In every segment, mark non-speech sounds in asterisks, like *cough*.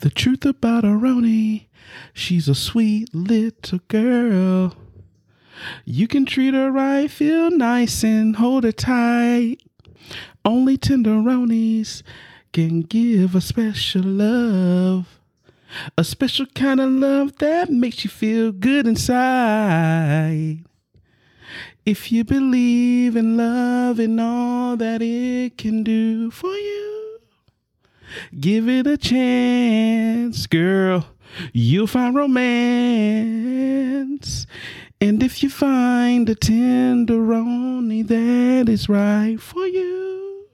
The truth about Aroni, she's a sweet little girl. You can treat her right, feel nice, and hold her tight. Only tenderonis can give a special love. A special kind of love that makes you feel good inside. If you believe in love and all that it can do for you, give it a chance, girl. You'll find romance. And if you find a tenderoni that is right for you,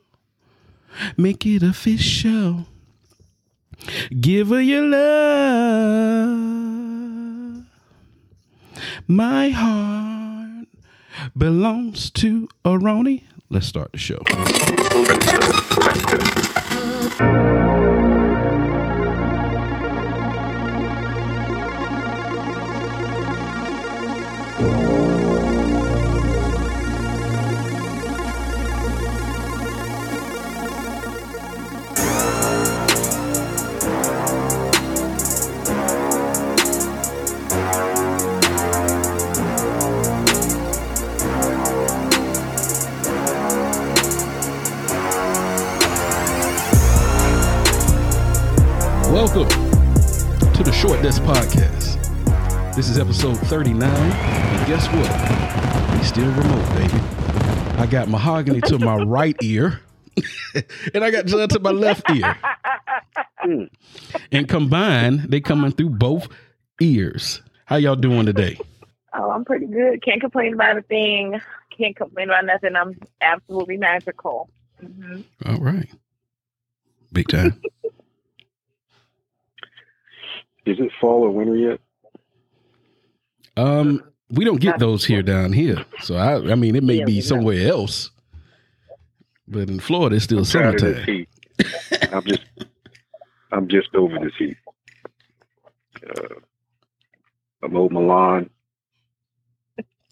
make it official. Give her your love. My heart belongs to a Aroni. Let's start the show. Welcome to the Short Desk Podcast. This is episode 39. And guess what? We still remote, baby. I got mahogany to my *laughs* right ear, *laughs* and I got Judd to my left ear. And combined, they coming through both ears. How y'all doing today? Oh, I'm pretty good. Can't complain about a thing. Can't complain about nothing. I'm absolutely magical. hmm All right. Big time. Is it fall or winter yet? Um, we don't get those here down here. So I I mean it may Yeah, be we don't. somewhere else. But in Florida it's still Tired of this summertime. I'm just, I'm just over this heat. Uh, I'm my lawn.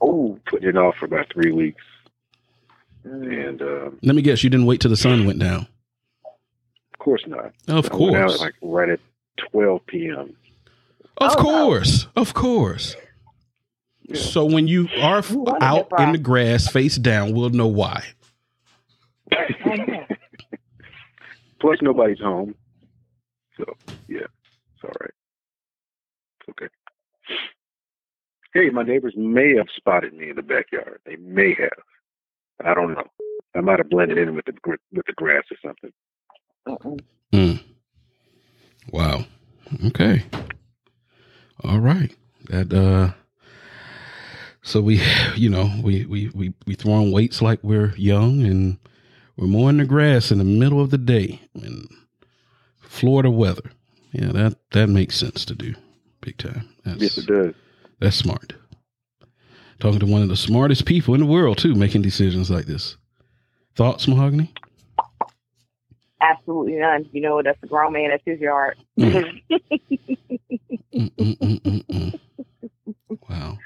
Oh, putting it off for about three weeks, and um, Let me guess, you didn't wait till the sun went down. of course not. Of I went out course. like right at 12 p.m. Of Oh, no. course. Of course. Yeah. So when you are You out in the grass face down, we'll know why. Plus, nobody's home, so yeah, it's all right. It's okay. Hey, my neighbors may have spotted me in the backyard. They may have. I don't know. I might have blended in with the with the grass or something. Mm. Wow. Okay. All right. That uh so we you know, we we we we throwing weights like we're young and we're mowing the grass in the middle of the day in Florida weather. Yeah, that that makes sense to do. Big time. That's Yes, it does. that's smart. Talking to one of the smartest people in the world too, making decisions like this. Thoughts, Mahogany? Absolutely none. You know, that's a grown man. That's his yard. Mm. Mm, mm. Wow.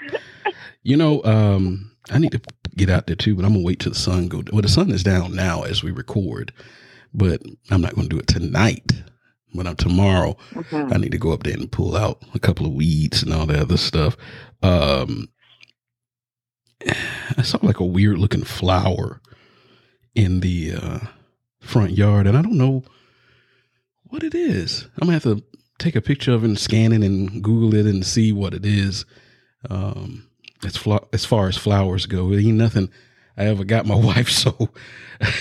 You know, um, I need to get out there too, but I'm gonna wait till the sun go. Well, the sun is down now as we record, but I'm not gonna do it tonight. But I'm tomorrow. Mhm. I need to go up there and pull out a couple of weeds and all that other stuff. Um, *sighs* I saw like a weird looking flower in the uh, front yard, and I don't know what it is. I'm gonna have to take a picture of it and scan it and Google it and see what it is. Um, as, fla- as far as flowers go, it ain't nothing I ever got my *laughs* wife, so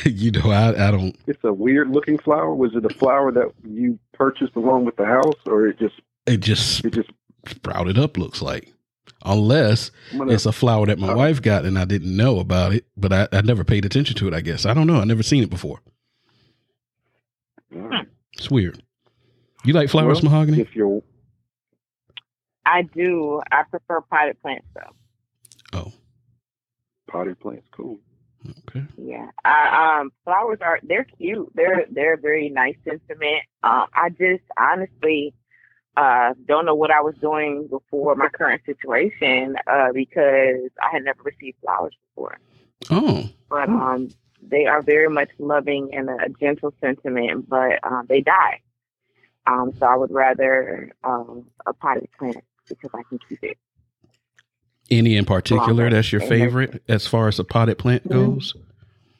you know I, I don't. It's a weird looking flower. Was it a flower that you purchased along with the house, or it just It just it just? sprouted up. Looks like, unless gonna, It's a flower that my Oh. wife got and I didn't know about it, but I, I never paid attention to it, I guess. I don't know. I never seen it before. Uh, It's weird. You like flowers, Well, mahogany? if you're I do. I prefer potted plants, though. Oh, potted plants, cool. okay. Yeah. I, um, flowers are they're cute. They're they're a very nice sentiment. Um, I just honestly uh don't know what I was doing before my current situation uh because I had never received flowers before. Oh, But um they are very much loving and a gentle sentiment, but um they die. Um, so I would rather um, a potted plant because I can keep it. Any in particular that's your favorite as far as a potted plant Mhm. goes?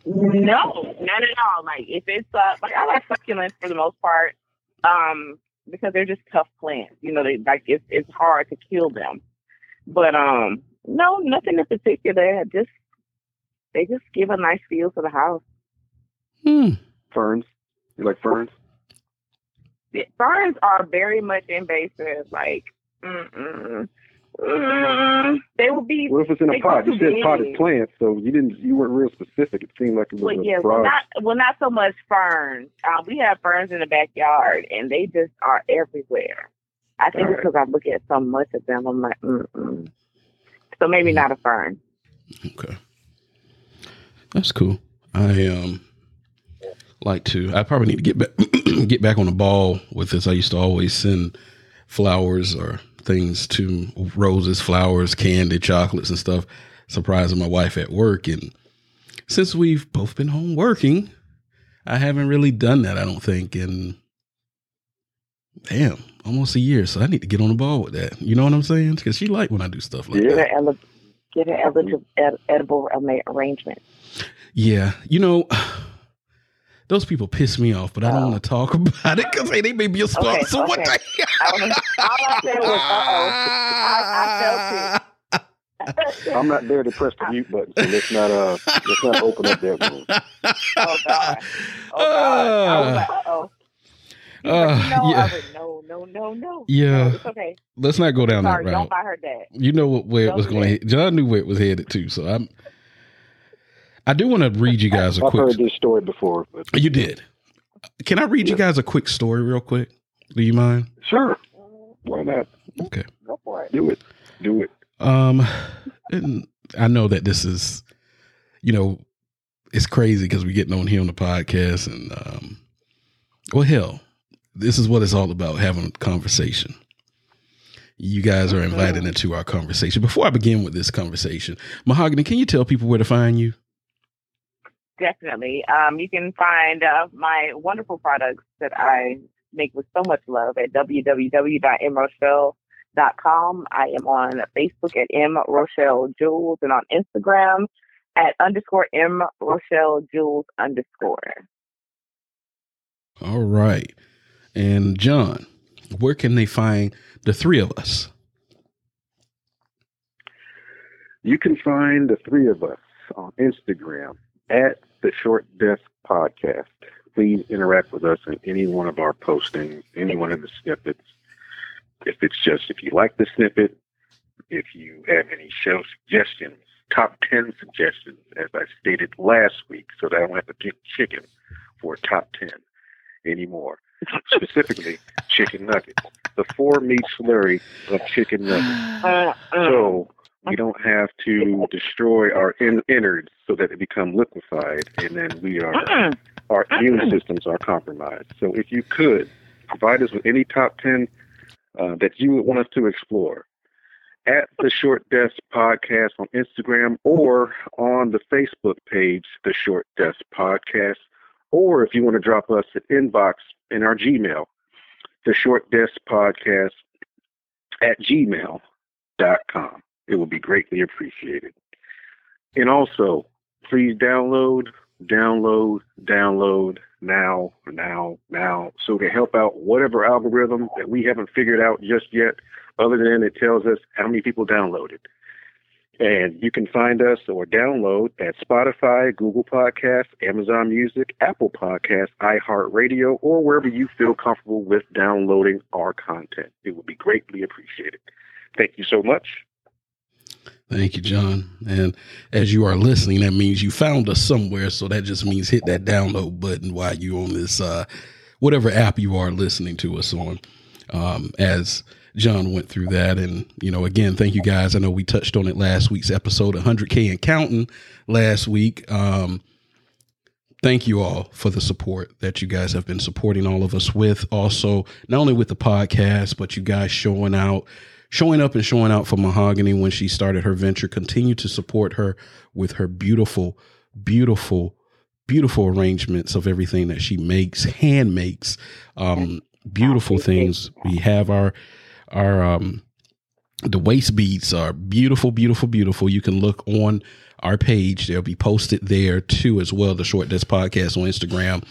No, not at all. Like if it's uh, like I like succulents for the most part, um, because they're just tough plants. You know, they like it's it's hard to kill them. But um, no, nothing in particular. Just they just give a nice feel to the house. Hmm. Ferns. You like ferns? The ferns are very much invasive. Like, mm-mm. Mm, they would be. What if it's in a pot? You said potted plant, so you didn't. You weren't real specific. It seemed like it was Well, a yeah, well, not well, not so much ferns. Uh, we have ferns in the backyard, and they just are everywhere. I think All right. because I look at so much of them, I'm like, mm-mm. So maybe not a fern. Okay. That's cool. I um like to I probably need to get back *clears throat* get back on the ball with this. I used to always send flowers or things to roses, flowers, candy, chocolates and stuff, surprising my wife at work. And since we've both been home working, I haven't really done that, I don't think, and damn, almost a year. So I need to get on the ball with that. You know what I'm saying? Because she like when I do stuff like. Get that. an, get an eligible, ed- edible arrangement. Yeah, you know, *sighs* those people piss me off, but I don't Oh. want to talk *laughs* about it because hey, they may be a sponsor Okay, one okay. day. I was, all I said was, I, I, felt it. *laughs* I'm not there to press the mute button, so let's not uh let's not open up that room. Oh, God. Oh, God. *laughs* I was like, uh-oh. Uh, no, yeah. I no, no, no, no. Yeah. No, it's okay. Let's not go down Sorry, that don't buy her that. You know what, where it was Don't going do to. John knew where it was headed to, so I'm. I do want to read you guys a I've quick. I've heard this story before, but You did. Can I read you guys a quick story real quick? Do you mind? sure, why not? Okay. Go for it. Do it, do it. Um, and I know that this is, you know, it's crazy because we're getting on here on the podcast, and um, well, hell, this is what it's all about: having a conversation. You guys are invited into our conversation. Before I begin with this conversation, Mahogany, can you tell people where to find you? Definitely. Um, you can find uh, my wonderful products that I make with so much love at www.mrochelle.com. I am on Facebook at M Rochelle Jules and on Instagram at underscore M Rochelle Jules underscore. All right, and John, where can they find the three of us? You can find the three of us on Instagram at the Short Desk Podcast. Please interact with us in any one of our postings, any one of the snippets. If it's just if you like the snippet, if you have any show suggestions, top ten suggestions, as I stated last week, so that I don't have to get chicken for top ten anymore. Specifically, *laughs* chicken nuggets. The four meat slurry of chicken nuggets. Uh, uh, So we don't have to destroy our in- innards so that they become liquefied, and then we are mm-mm. our immune systems are compromised. So if you could provide us with any top ten uh, that you would want us to explore at the Short Desk Podcast on Instagram or on the Facebook page, the Short Desk Podcast, or if you want to drop us an inbox in our Gmail, the Short Desk Podcast at gmail.com. It would be greatly appreciated. And also, please download, download, download now, now, now, so to help out whatever algorithm that we haven't figured out just yet, other than it tells us how many people downloaded. And you can find us or download at Spotify, Google Podcasts, Amazon Music, Apple Podcasts, iHeartRadio, or wherever you feel comfortable with downloading our content. It would be greatly appreciated. Thank you so much. Thank you, John. And as you are listening, that means you found us somewhere. So that just means hit that download button while you on this uh, whatever app you are listening to us on. Um, as John went through that, and you know, again, thank you guys. I know we touched on it last week's episode, 100k and counting last week. Um, thank you all for the support that you guys have been supporting all of us with. Also, not only with the podcast, but you guys showing out, showing up and showing out for Mahogany when she started her venture. Continue to support her with her beautiful, beautiful, beautiful arrangements of everything that she makes, hand makes. Um, beautiful things. We have our our um the waist beads are beautiful, beautiful, beautiful. You can look on our page. They'll be posted there too, as well. The Short Desk Podcast on Instagram.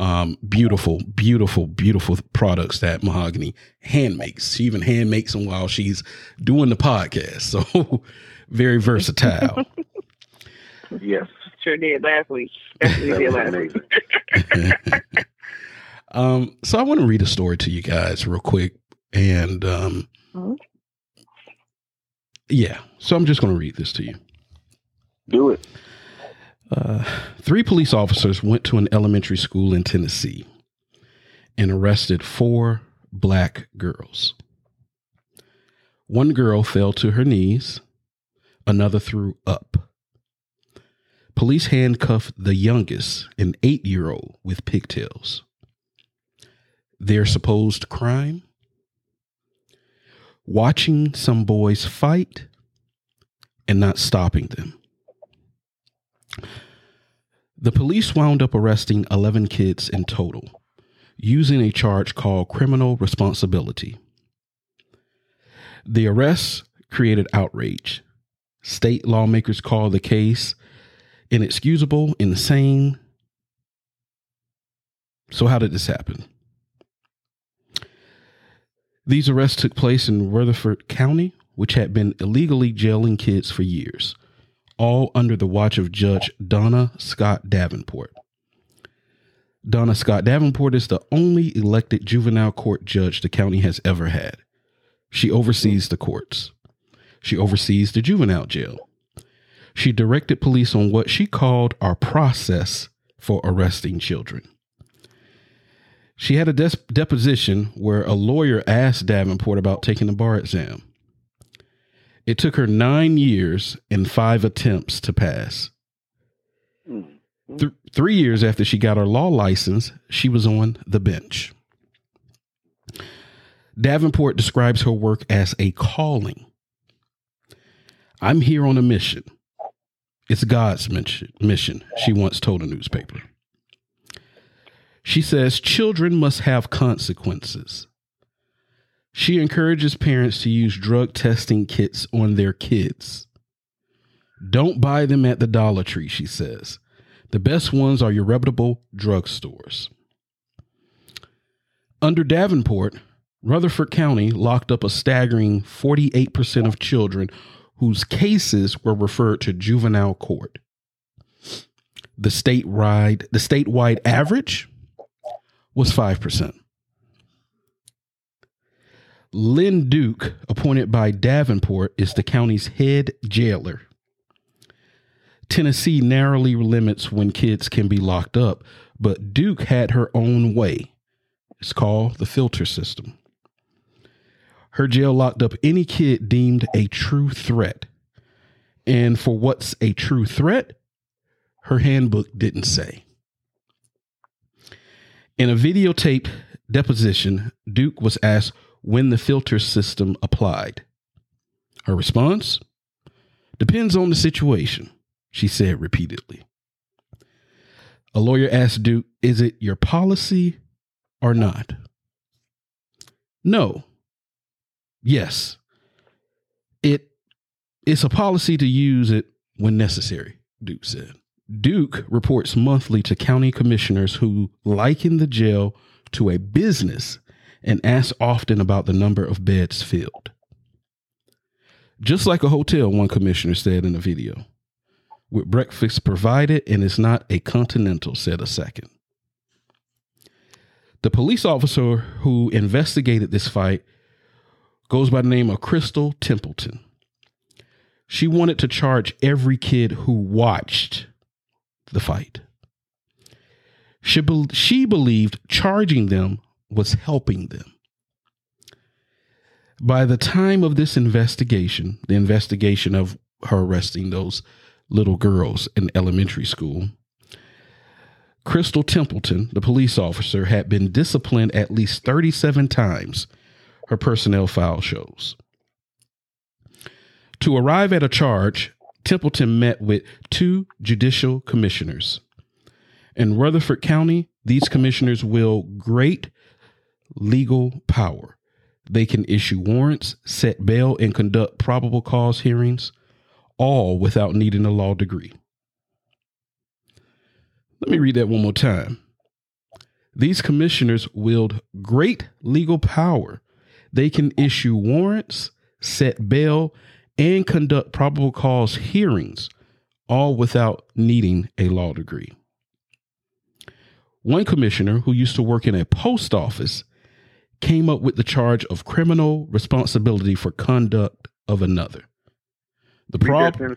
Um, beautiful, beautiful, beautiful products that Mahogany hand makes. She even hand makes them while she's doing the podcast. *laughs* So very versatile. *laughs* Yes. Sure did last week. Definitely did last week. *laughs* um, so I want to read a story to you guys real quick. And um, Mhm. yeah, so I'm just going to read this to you. Do it. Uh, three police officers went to an elementary school in Tennessee and arrested four black girls. One girl fell to her knees, another threw up. Police handcuffed the youngest, an eight year old, with pigtails. Their supposed crime? Watching some boys fight and not stopping them. The police wound up arresting 11 kids in total, using a charge called criminal responsibility. The arrests created outrage. State lawmakers called the case inexcusable, insane. So, how did this happen? These arrests took place in Rutherford County, which had been illegally jailing kids for years all under the watch of Judge Donna Scott Davenport. Donna Scott Davenport is the only elected juvenile court judge the county has ever had. She oversees the courts. She oversees the juvenile jail. She directed police on what she called our process for arresting children. She had a des- deposition where a lawyer asked Davenport about taking the bar exam. It took her nine years and five attempts to pass. Mm. Th- three years after she got her law license, she was on the bench. Davenport describes her work as a calling. I'm here on a mission. It's God's mission, mission, she once told a newspaper. She says children must have consequences. She encourages parents to use drug testing kits on their kids. Don't buy them at the Dollar Tree, she says. The best ones are your reputable drugstores. Under Davenport, Rutherford County locked up a staggering 48% of children whose cases were referred to juvenile court. The statewide, the statewide average was 5%. Lynn Duke, appointed by Davenport, is the county's head jailer. Tennessee narrowly limits when kids can be locked up, but Duke had her own way. It's called the filter system. Her jail locked up any kid deemed a true threat. And for what's a true threat, her handbook didn't say. In a videotaped deposition, Duke was asked when the filter system applied. Her response? Depends on the situation, she said repeatedly. A lawyer asked Duke, Is it your policy or not? No. Yes. It it's a policy to use it when necessary, Duke said. Duke reports monthly to county commissioners who liken the jail to a business and asks often about the number of beds filled. Just like a hotel, one commissioner said in a video. With breakfast provided, and it's not a continental, said a second. The police officer who investigated this fight goes by the name of Crystal Templeton. She wanted to charge every kid who watched the fight. She, be- she believed charging them was helping them. By the time of this investigation, the investigation of her arresting those little girls in elementary school, Crystal Templeton, the police officer, had been disciplined at least 37 times, her personnel file shows. To arrive at a charge, Templeton met with two judicial commissioners. In Rutherford County, these commissioners will great legal power. They can issue warrants, set bail, and conduct probable cause hearings, all without needing a law degree. Let me read that one more time. These commissioners wield great legal power. They can issue warrants, set bail, and conduct probable cause hearings, all without needing a law degree. One commissioner who used to work in a post office came up with the charge of criminal responsibility for conduct of another. The problem.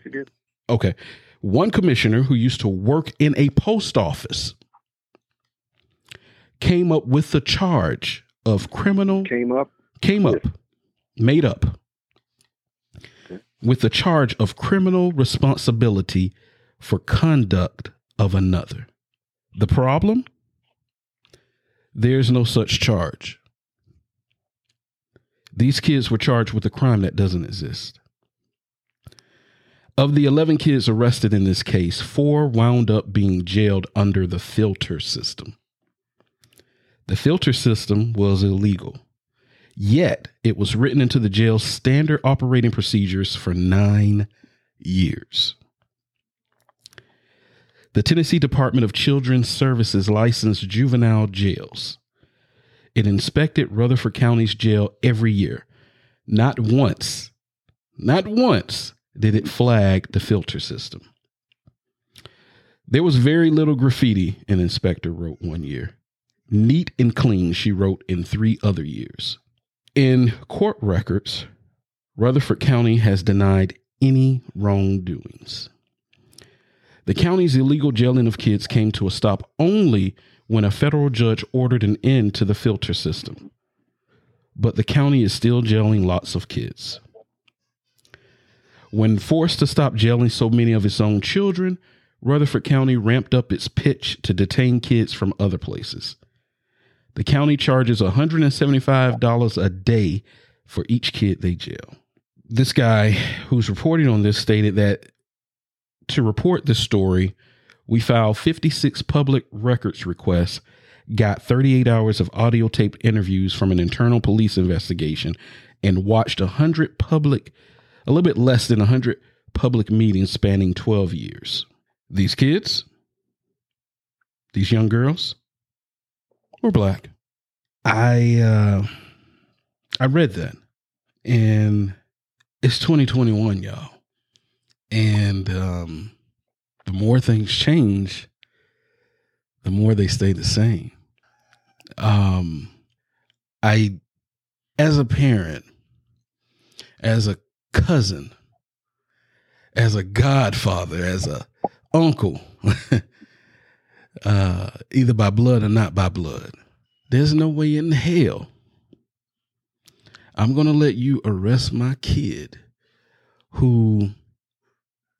Okay. One commissioner who used to work in a post office came up with the charge of criminal Came up. came up made up Okay. with the charge of criminal responsibility for conduct of another. The problem? There's no such charge. These kids were charged with a crime that doesn't exist. Of the 11 kids arrested in this case, four wound up being jailed under the filter system. The filter system was illegal, yet it was written into the jail's standard operating procedures for nine years. The Tennessee Department of Children's Services licensed juvenile jails. It inspected Rutherford County's jail every year. Not once, not once did it flag the filter system. There was very little graffiti, an inspector wrote one year. Neat and clean, she wrote in three other years. In court records, Rutherford County has denied any wrongdoings. The county's illegal jailing of kids came to a stop only when a federal judge ordered an end to the filter system. But the county is still jailing lots of kids. When forced to stop jailing so many of its own children, Rutherford County ramped up its pitch to detain kids from other places. The county charges $175 a day for each kid they jail. This guy who's reporting on this stated that to report this story, we filed 56 public records requests, got 38 hours of audio taped interviews from an internal police investigation, and watched 100 public, a little bit less than 100 public meetings spanning 12 years. These kids, these young girls, were black. I uh I read that and it's 2021, y'all. And um the more things change, the more they stay the same. Um I as a parent, as a cousin, as a godfather, as a uncle, *laughs* uh, either by blood or not by blood, there's no way in hell I'm going to let you arrest my kid who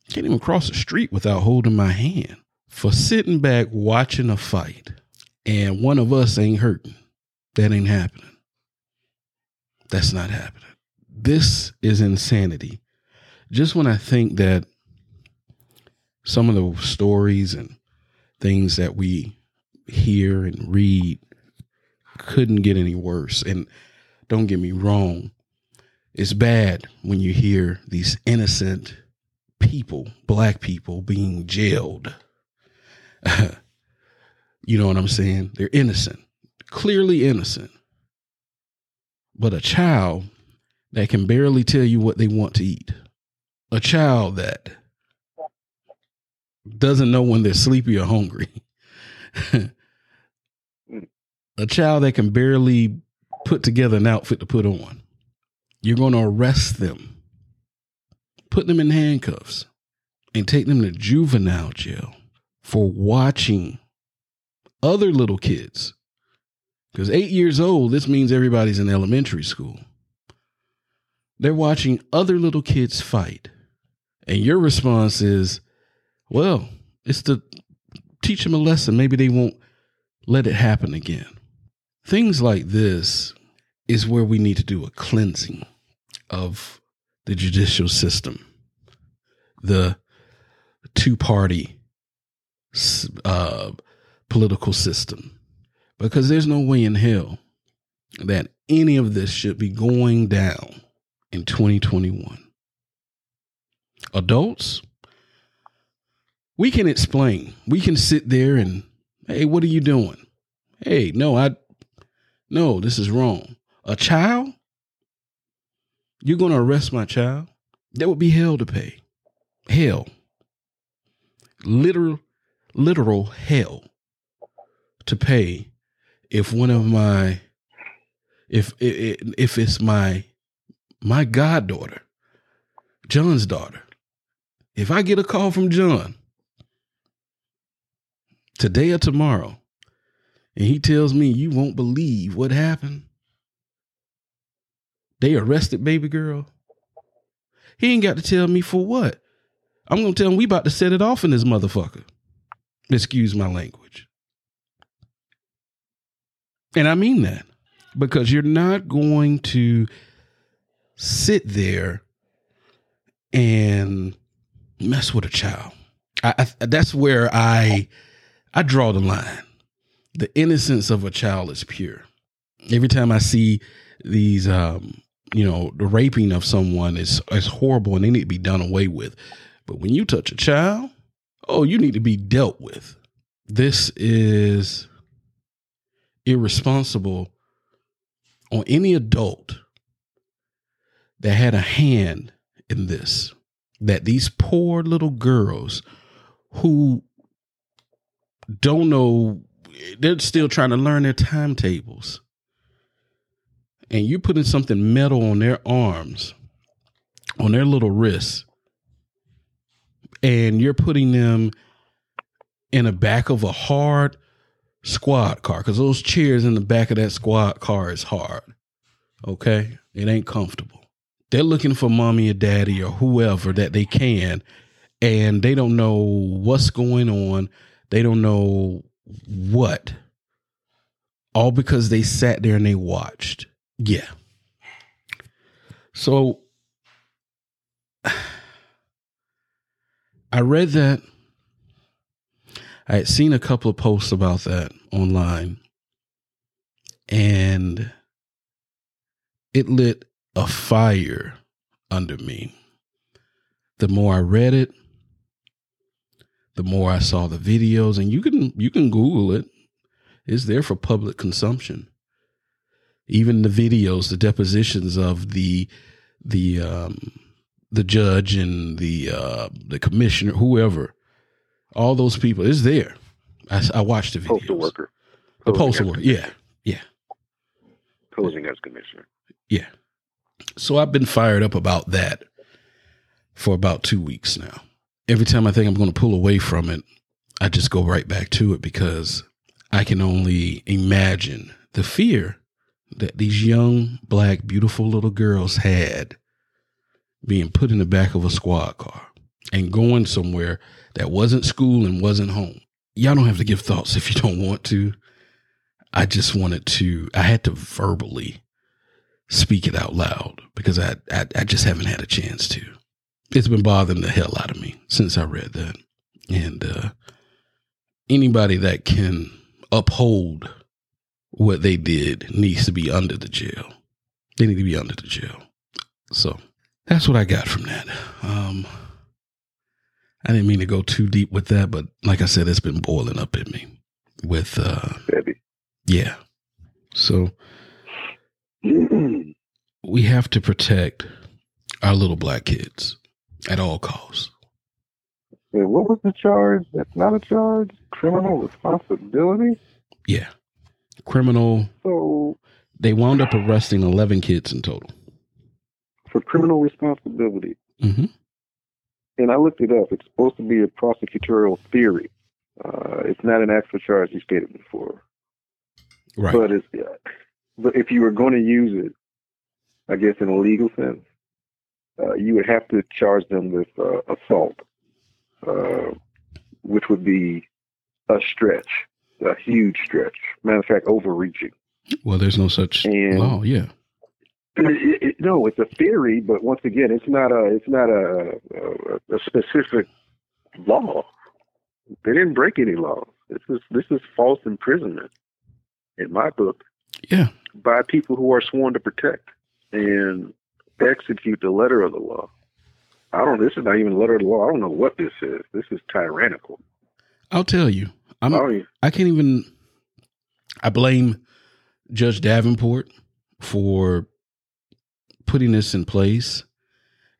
can't even cross the street without holding my hand for sitting back watching a fight and one of us ain't hurting. That ain't happening. That's not happening. This is insanity. Just when I think that some of the stories and things that we hear and read couldn't get any worse. And don't get me wrong, it's bad when you hear these innocent people, black people, being jailed. *laughs* you know what I'm saying? They're innocent, clearly innocent. But a child that can barely tell you what they want to eat, a child that doesn't know when they're sleepy or hungry, *laughs* a child that can barely put together an outfit to put on. You're going to arrest them, put them in handcuffs, and take them to juvenile jail for watching other little kids. Because eight years old, this means everybody's in elementary school. They're watching other little kids fight. And your response is, well, it's to teach them a lesson. Maybe they won't let it happen again. Things like this is where we need to do a cleansing of the judicial system, the two party uh, political system, because there's no way in hell that any of this should be going down in 2021. Adults, we can explain. We can sit there and, hey, what are you doing? Hey, no, I, no, this is wrong. A child? You're going to arrest my child? That would be hell to pay. Hell. Literal, literal hell to pay if one of my if if it's my my goddaughter, John's daughter. If I get a call from John today or tomorrow, and he tells me you won't believe what happened, they arrested baby girl. He ain't got to tell me for what. I'm gonna tell him we about to set it off in this motherfucker. Excuse my language. And I mean that because you're not going to sit there and mess with a child. I, I, that's where I I draw the line. The innocence of a child is pure. Every time I see these, um, you know, the raping of someone is is horrible and they need to be done away with. But when you touch a child, oh, you need to be dealt with. This is irresponsible on any adult that had a hand in this that these poor little girls who don't know they're still trying to learn their timetables and you're putting something metal on their arms on their little wrists and you're putting them in the back of a hard squad car because those chairs in the back of that squad car is hard. Okay, it ain't comfortable. They're looking for mommy or daddy or whoever that they can, and they don't know what's going on. They don't know what. All because they sat there and they watched. Yeah. So I read that I had seen a couple of posts about that online and it lit a fire under me. The more I read it, the more I saw the videos and you can you can google it. It's there for public consumption. Even the videos, the depositions of the the um the judge and the uh the commissioner, whoever all those people is there. I, I watched the video. Postal worker. The postal worker. Yeah. Yeah. Posing as commissioner. Yeah. So I've been fired up about that for about two weeks now. Every time I think I'm going to pull away from it, I just go right back to it because I can only imagine the fear that these young, black, beautiful little girls had being put in the back of a squad car and going somewhere that wasn't school and wasn't home. Y'all don't have to give thoughts *laughs* if you don't want to. I just wanted to, I had to verbally speak it out loud because I, I, I just haven't had a chance to. It's been bothering the hell out of me since I read that. And uh, anybody that can uphold what they did needs to be under the jail. They need to be under the jail. So that's what I got from that. Um, I didn't mean to go too deep with that, but like I said, it's been boiling up in me with uh yeah. So *clears throat* we have to protect our little black kids at all costs. What was the charge? That's not a charge. Criminal responsibility. Yeah. Criminal So they wound up arresting 11 kids in total. Criminal responsibility, hmm and I looked it up. It's supposed to be a prosecutorial theory. Uh, it's not an actual charge you stated before. Right. But it's. But if you were going to use it, I guess in a legal sense, uh, you would have to charge them with uh, assault, uh, which would be a stretch, a huge stretch. Matter of fact, overreaching. well, there's no such And- law. Yeah. It- *clears throat* it- no, it's a theory, but once again, it's not a it's not a, a, a specific law. They didn't break any laws. This is this is false imprisonment in my book. Yeah. by people who are sworn to protect and execute the letter of the law. I don't. This is not even letter of the law. I don't know what this is. This is tyrannical. I'll tell you. I'm oh, I don't I can't even I blame Judge Davenport for putting this in place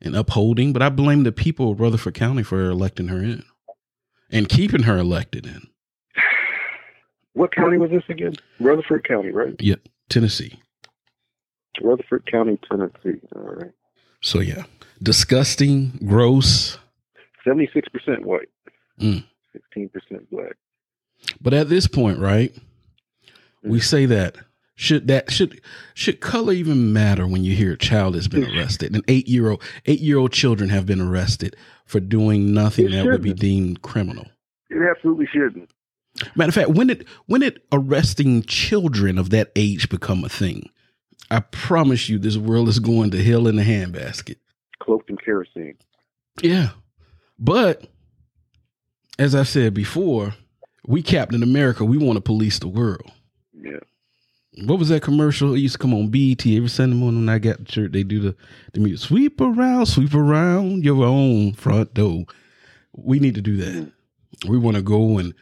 and upholding, but I blame the people of Rutherford County for electing her in and keeping her elected in. what county was this again? Rutherford County, right? Yep, Tennessee. Rutherford County, Tennessee. All right. So yeah, disgusting, gross. Seventy-six percent white, Mm. sixteen percent black. But at this point, right, we say that should that should should color even matter when you hear a child has been *laughs* arrested? An eight year old eight year old children have been arrested for doing nothing It that would be deemed criminal. It absolutely shouldn't. Matter of fact, when did when did arresting children of that age become a thing? I promise you, this world is going to hell in a handbasket. Cloaked in kerosene. Yeah, but as I said before, we Captain America. We want to police the world. Yeah. What was that commercial? It used to come on BET every Sunday morning when I got to church. They do the, the music. Sweep around, sweep around your own front door. We need to do that. We want to go and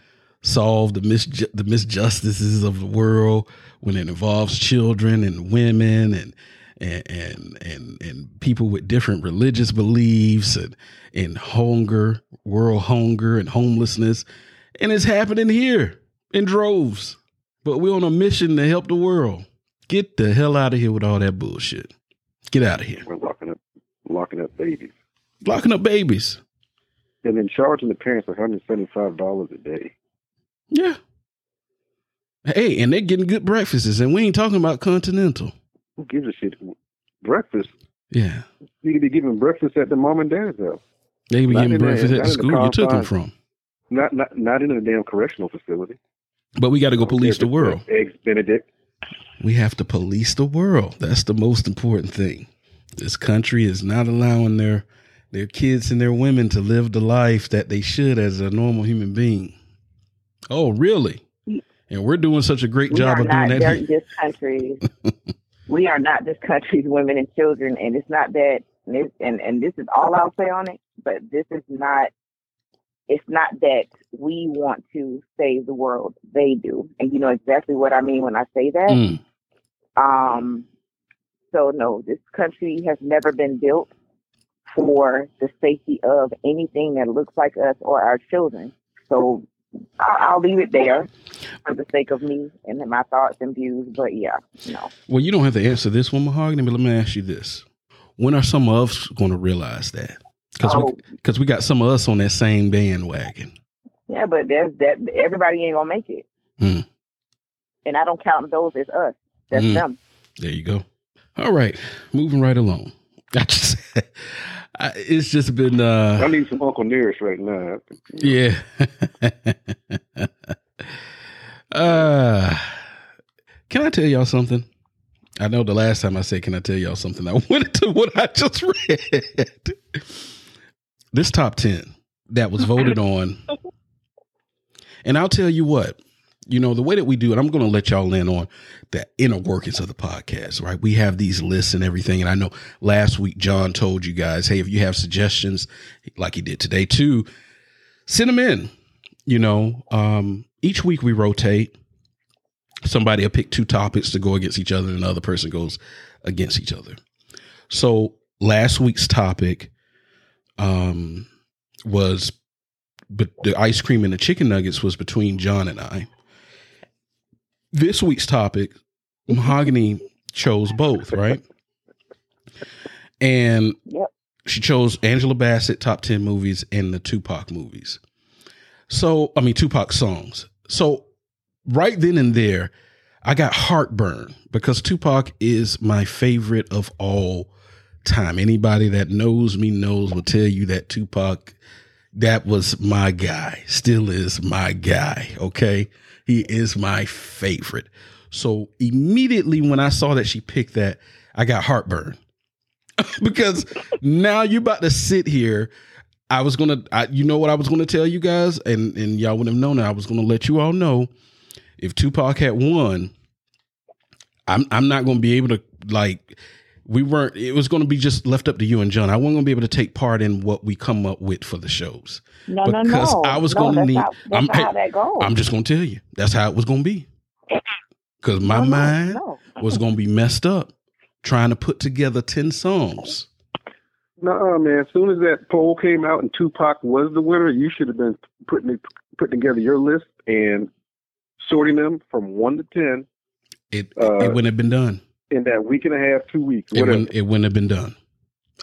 solve the mis the misjustices of the world when it involves children and women and and and and, and people with different religious beliefs and and hunger, world hunger and homelessness. And it's happening here in droves but we're on a mission to help the world. Get the hell out of here with all that bullshit. Get out of here. We're locking up, locking up babies, Locking up babies. and then charging the parents one hundred seventy-five dollars a day. Yeah. Hey, and they're getting good breakfasts, and we ain't talking about continental. Who gives a shit? Breakfast. Yeah. You could be giving breakfast at the mom and dad's house. They be Not getting in the- breakfast at the in the school you took them from. Not not not in a damn correctional facility. But we got to go I don't care police the world. Eggs Benedict. We have to police the world. That's the most important thing. This country is not allowing their their kids and their women to live the life that they should as a normal human being. Oh, really? And we're doing such a great We job of doing not that. this here. country's. *laughs* we are not this country's women and children, and it's not that. And, this, and and this is all I'll say on it. But this is not. It's not that we want to save the world. They do, and you know exactly what I mean when I say that. Mm, Um, so no, this country has never been built for the safety of anything that looks like us or our children. So I'll, I'll leave it there for the sake of me and my thoughts and views. But yeah, no. Well, you don't have to answer this one, Mahogany, but let me ask you this. When are some of us going to realize that? Because Oh. we, 'cause we got some of us on that same bandwagon. Yeah, but that's that everybody ain't gonna make it. Hmm. And I don't count those as us. That's Hmm. them. There you go. All right, moving right along. *laughs* I just, I, it's just been, Uh, I need some Uncle Nearest right now. yeah. *laughs* uh, can I tell y'all something? I know the last time I said, "Can I tell y'all something?" I *laughs* went into what I just read. This top ten that was voted *laughs* on, and I'll tell you what. You know the way that we do it. I'm going to let y'all in on the inner workings of the podcast. Right? We have these lists and everything, and I know last week John told you guys, "Hey, if you have suggestions, like he did today too, send them in." You know, um, each week we rotate somebody will pick two topics to go against each other and the other person goes against each other so last week's topic um was but the ice cream and the chicken nuggets was between john and i. This week's topic mahogany chose both right? And Yep. she chose angela bassett top 10 movies and the tupac movies. So i mean tupac songs. So right then and there, I got heartburn because Tupac is my favorite of all time. Anybody that knows me knows will tell you that Tupac, that was my guy, still is my guy. Okay. He is my favorite. So immediately when I saw that she picked that, I got heartburn *laughs* because now you're about to sit here. I was gonna, you know what I was gonna tell you guys, and and y'all would have known. it. I was gonna let you all know if Tupac had won, I'm I'm not to be able to like we weren't it was going to be just left up to you and John. I wasn't going to be able to take part in what we come up with for the shows. No, because no, no. I was no, going to need How, that's I'm how that goes. I'm just going to tell you. That's how it was going to be. Cuz my No, no, mind no. was going to be messed up trying to put together 10 songs. No, man. As soon as that poll came out and Tupac was the winner, you should have been putting putting together your list and sorting them from one to ten It Uh, it wouldn't have been done. In that week and a half, two weeks, It whatever. wouldn't, it wouldn't have been done.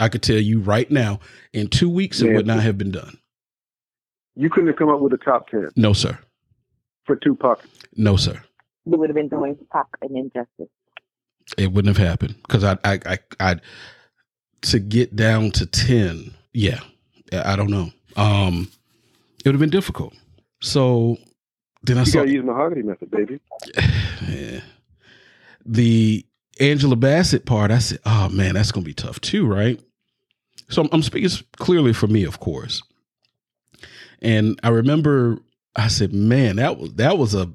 I could tell you right now, in two weeks, it Yeah. would not have been done. You couldn't have come up with a top ten No, sir. for Tupac. No, sir. We would have been doing Pac an injustice. It wouldn't have happened because I, I, I, I, to get down to ten. Yeah, I I don't know. Um, it would have been difficult. So then I You saw got to use mahogany method, baby. *sighs* Yeah. the Angela Bassett part. I said, "Oh man, that's gonna be tough too, right?" So I'm, I'm speaking clearly for me, of course. And I remember I said, "Man, that was that was a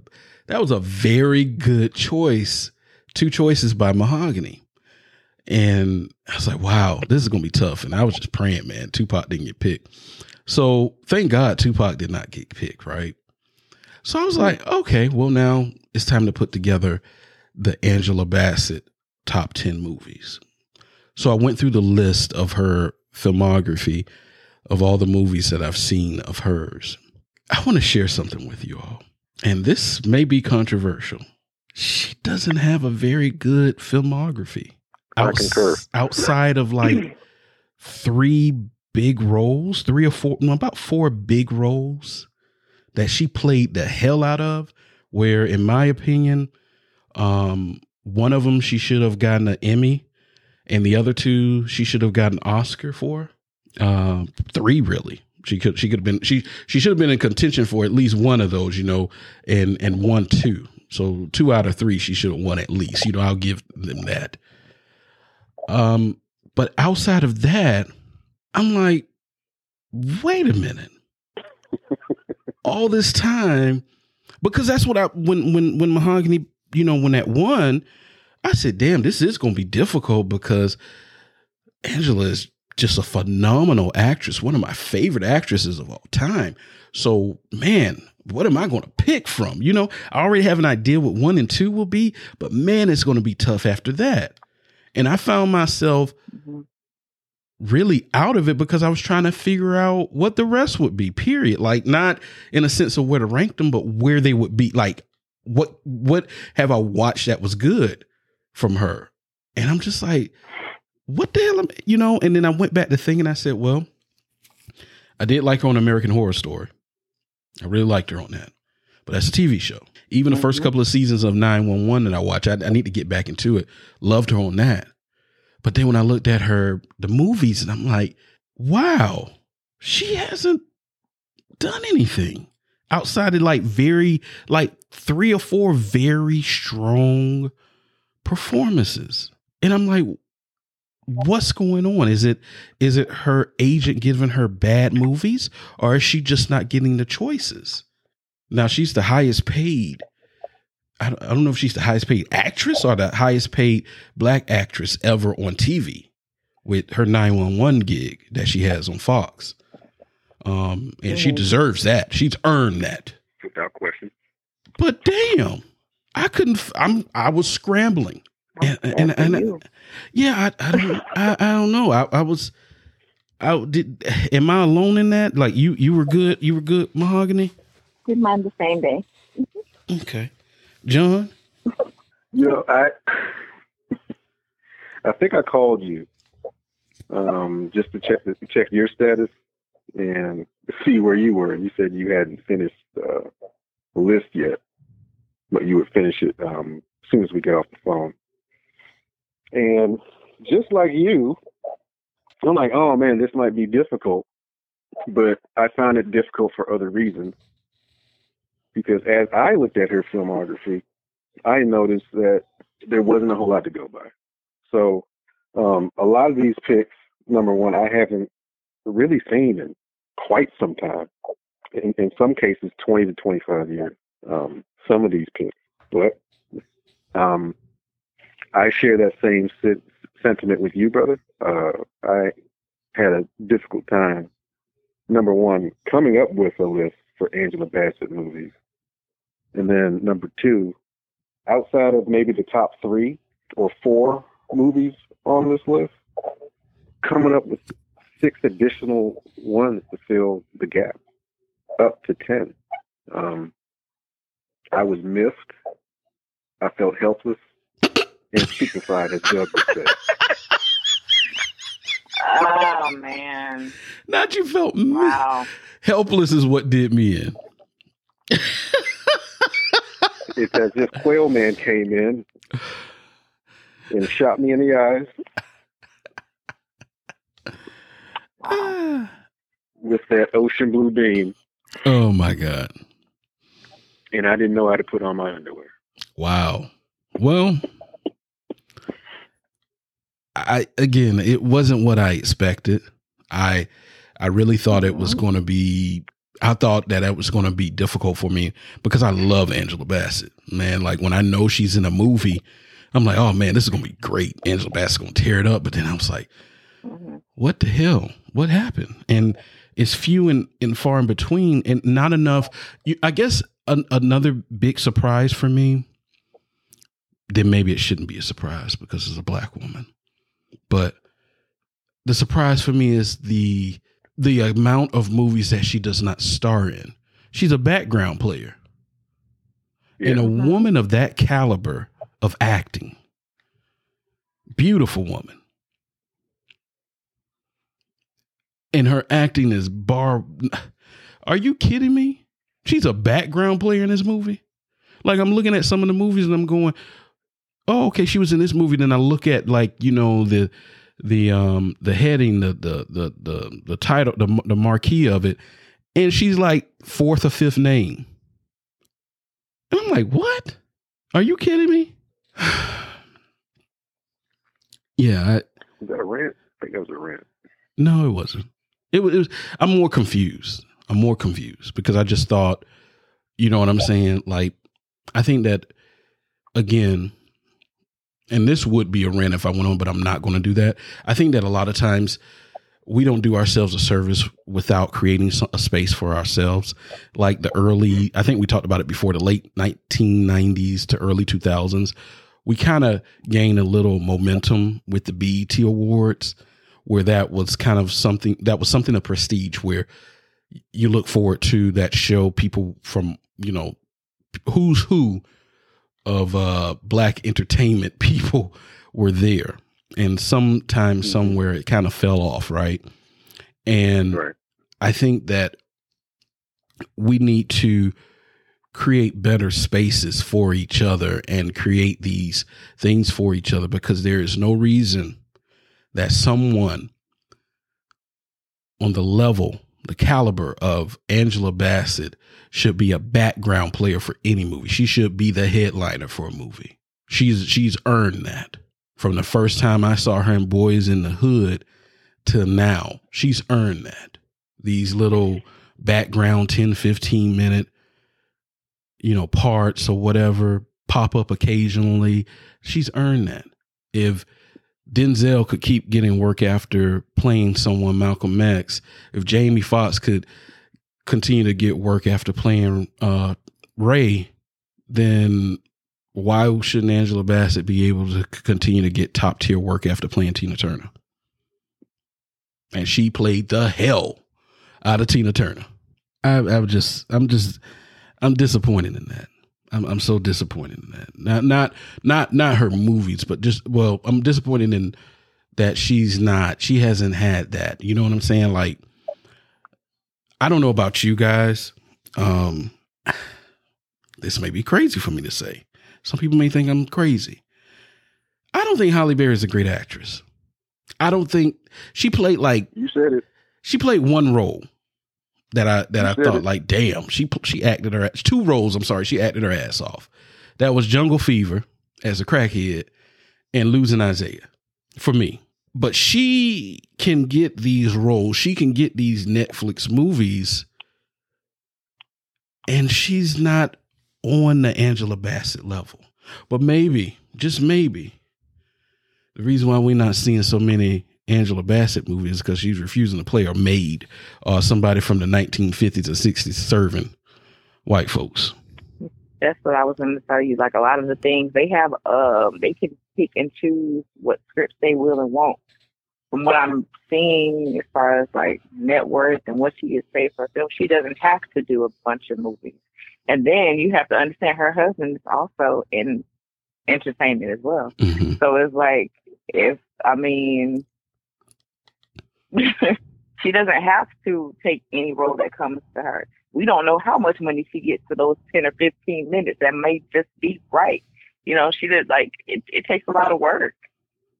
that was a very good choice. Two choices by Mahogany." And I was like, "Wow, this is gonna be tough." And I was just praying, man, Tupac didn't get picked. So thank God Tupac did not get picked, right? So I was like, okay, well now it's time to put together the Angela Bassett top 10 movies. So I went through the list of her filmography of all the movies that I've seen of hers. I want to share something with you all. And this may be controversial. She doesn't have a very good filmography. Outs- Outside of like three big roles, three or four, no, about four big roles that she played the hell out of. Where, in my opinion, um, one of them she should have gotten an Emmy, and the other two she should have gotten an Oscar for. Um, three really. She could she could have been she she should have been in contention for at least one of those, you know, and and one two. So two out of three she should have won at least. You know, I'll give them that. Um, but outside of that, I'm like, wait a minute. *laughs* All this time, because that's what I when when when Mahogany, you know, when that won, I said, damn, this is gonna be difficult because Angela is just a phenomenal actress, one of my favorite actresses of all time. So, man, what am I going to pick from? You know, I already have an idea what one and two will be, but man, it's going to be tough after that. And I found myself Mhm. really out of it because I was trying to figure out what the rest would be, period. Like, not in a sense of where to rank them, but where they would be. Like, what, what have I watched that was good from her? And I'm just like, what the hell, am, you know? And then I went back to thinking, I said, well, I did like her on American Horror Story. I really liked her on that. But that's a TV show. Even the first Mhm. couple of seasons of 911 that I watched, I, I need to get back into it. Loved her on that. But then when I looked at her, the movies, and I'm like, wow, she hasn't done anything outside of like very, like three or four very strong performances. And I'm like, what's going on? Is it is it her agent giving her bad movies, or is she just not getting the choices? Now she's the highest paid. I don't, I don't know if she's the highest paid actress or the highest paid black actress ever on TV with her 911 gig that she has on Fox. Um, and she deserves that. She's earned that. Without question. But damn, I couldn't. I'm. I was scrambling. And, and, That's for and, you. yeah, I, I don't. I, I don't know. I, I was. I did. Am I alone in that? Like you, you were good. You were good, mahogany. Did mine the same day. Okay, John. You know, I I think I called you um, just to check to check your status and see where you were. You said you hadn't finished uh, the list yet, but you would finish it um, as soon as we get off the phone. And just like you, I'm like, oh man, this might be difficult, but I found it difficult for other reasons. Because as I looked at her filmography, I noticed that there wasn't a whole lot to go by. So um, a lot of these picks, number one, I haven't really seen in quite some time. In, in some cases, 20 to 25 years. Um, some of these people, but um, I share that same se- sentiment with you, brother. Uh, I had a difficult time. Number one, coming up with a list for Angela Bassett movies, and then number two, outside of maybe the top three or four movies on this list, coming up with six additional ones to fill the gap, up to ten. Um, I was missed. I felt helpless and stupefied, as Doug would say. Oh man! Not you felt mi- Wow. helpless is what did me in. It's as if Quail Man came in and shot me in the eyes *sighs* With that ocean blue beam, Oh my god! and I didn't know how to put on my underwear. Wow. Well, I again, it wasn't what I expected. I I really thought it was mm-hmm. going to be. I thought that it was going to be difficult for me because I love Angela Bassett. Man, like when I know she's in a movie, I'm like, oh man, this is going to be great. Angela Bassett's going to tear it up. But then I was like, Mhm. what the hell? What happened? And it's few and, and far in between, and not enough. You, I guess an, another big surprise for me. Then maybe it shouldn't be a surprise because it's a black woman, but the surprise for me is the the amount of movies that she does not star in. She's a background player, Yeah. and a woman of that caliber of acting, beautiful woman. And her acting is bar. Are you kidding me? She's a background player in this movie. Like I'm looking at some of the movies and I'm going, "Oh, okay, she was in this movie." Then I look at like you know the the um the heading, the the the the, the title, the the marquee of it, and she's like fourth or fifth name. And I'm like, "What? Are you kidding me?" *sighs* yeah, I, Was that a rant? I think that was a rant. no, it wasn't. It was, it was. I'm more confused. I'm more confused because I just thought, you know what I'm saying? Like, I think that again, and this would be a rant if I went on, but I'm not going to do that. I think that a lot of times we don't do ourselves a service without creating a space for ourselves. Like the early, I think we talked about it before, the late 1990s to early 2000s. We kind of gained a little momentum with the BET Awards where that was kind of something that was something of prestige where you look forward to that show people from you know who's who of uh black entertainment *laughs* people were there and sometimes Mhm. somewhere it kind of fell off right and Right. i think that we need to create better spaces for each other and create these things for each other because there is no reason that someone on the level, the caliber of Angela Bassett should be a background player for any movie. She should be the headliner for a movie. She's she's earned that. From the first time I saw her in Boys in the Hood to now, she's earned that. These little background 10 15 minute you know parts or whatever pop up occasionally. She's earned that. If Denzel could keep getting work after playing someone Malcolm X, if Jamie Foxx could continue to get work after playing uh, Ray, then why shouldn't Angela Bassett be able to continue to get top tier work after playing Tina Turner? And she played the hell out of Tina Turner. I, I'm just, I'm just, I'm disappointed in that. I'm, I'm so disappointed in that. Not, not, not, not her movies, but just, well, I'm disappointed in that she's not, she hasn't had that. You know what I'm saying? Like, I don't know about you guys. Um, this may be crazy for me to say. Some people may think I'm crazy. I don't think Halle Berry is a great actress. I don't think she played like You said it. she played one role that I that I thought like, damn, she she acted her two roles. I'm sorry, she acted her ass off. That was Jungle Fever as a crackhead and Losing Isaiah for me. But she can get these roles. She can get these Netflix movies, and she's not on the Angela Bassett level. But maybe, just maybe, The reason why we're not seeing so many Angela Bassett movies is because she's refusing to play a maid or somebody from the 1950s or 60s serving white folks. That's what I was going to tell you. Like a lot of the things they have, um, they can pick and choose what scripts they will and won't. From what I'm seeing, as far as like net worth and what she is paid for film, she doesn't have to do a bunch of movies. And then you have to understand her husband is also in entertainment as well. hmm So it's like if I mean *laughs* she doesn't have to take any role that comes to her. We don't know how much money she gets for those ten or fifteen minutes. That may just be right. You know, she did like it, it takes a lot of work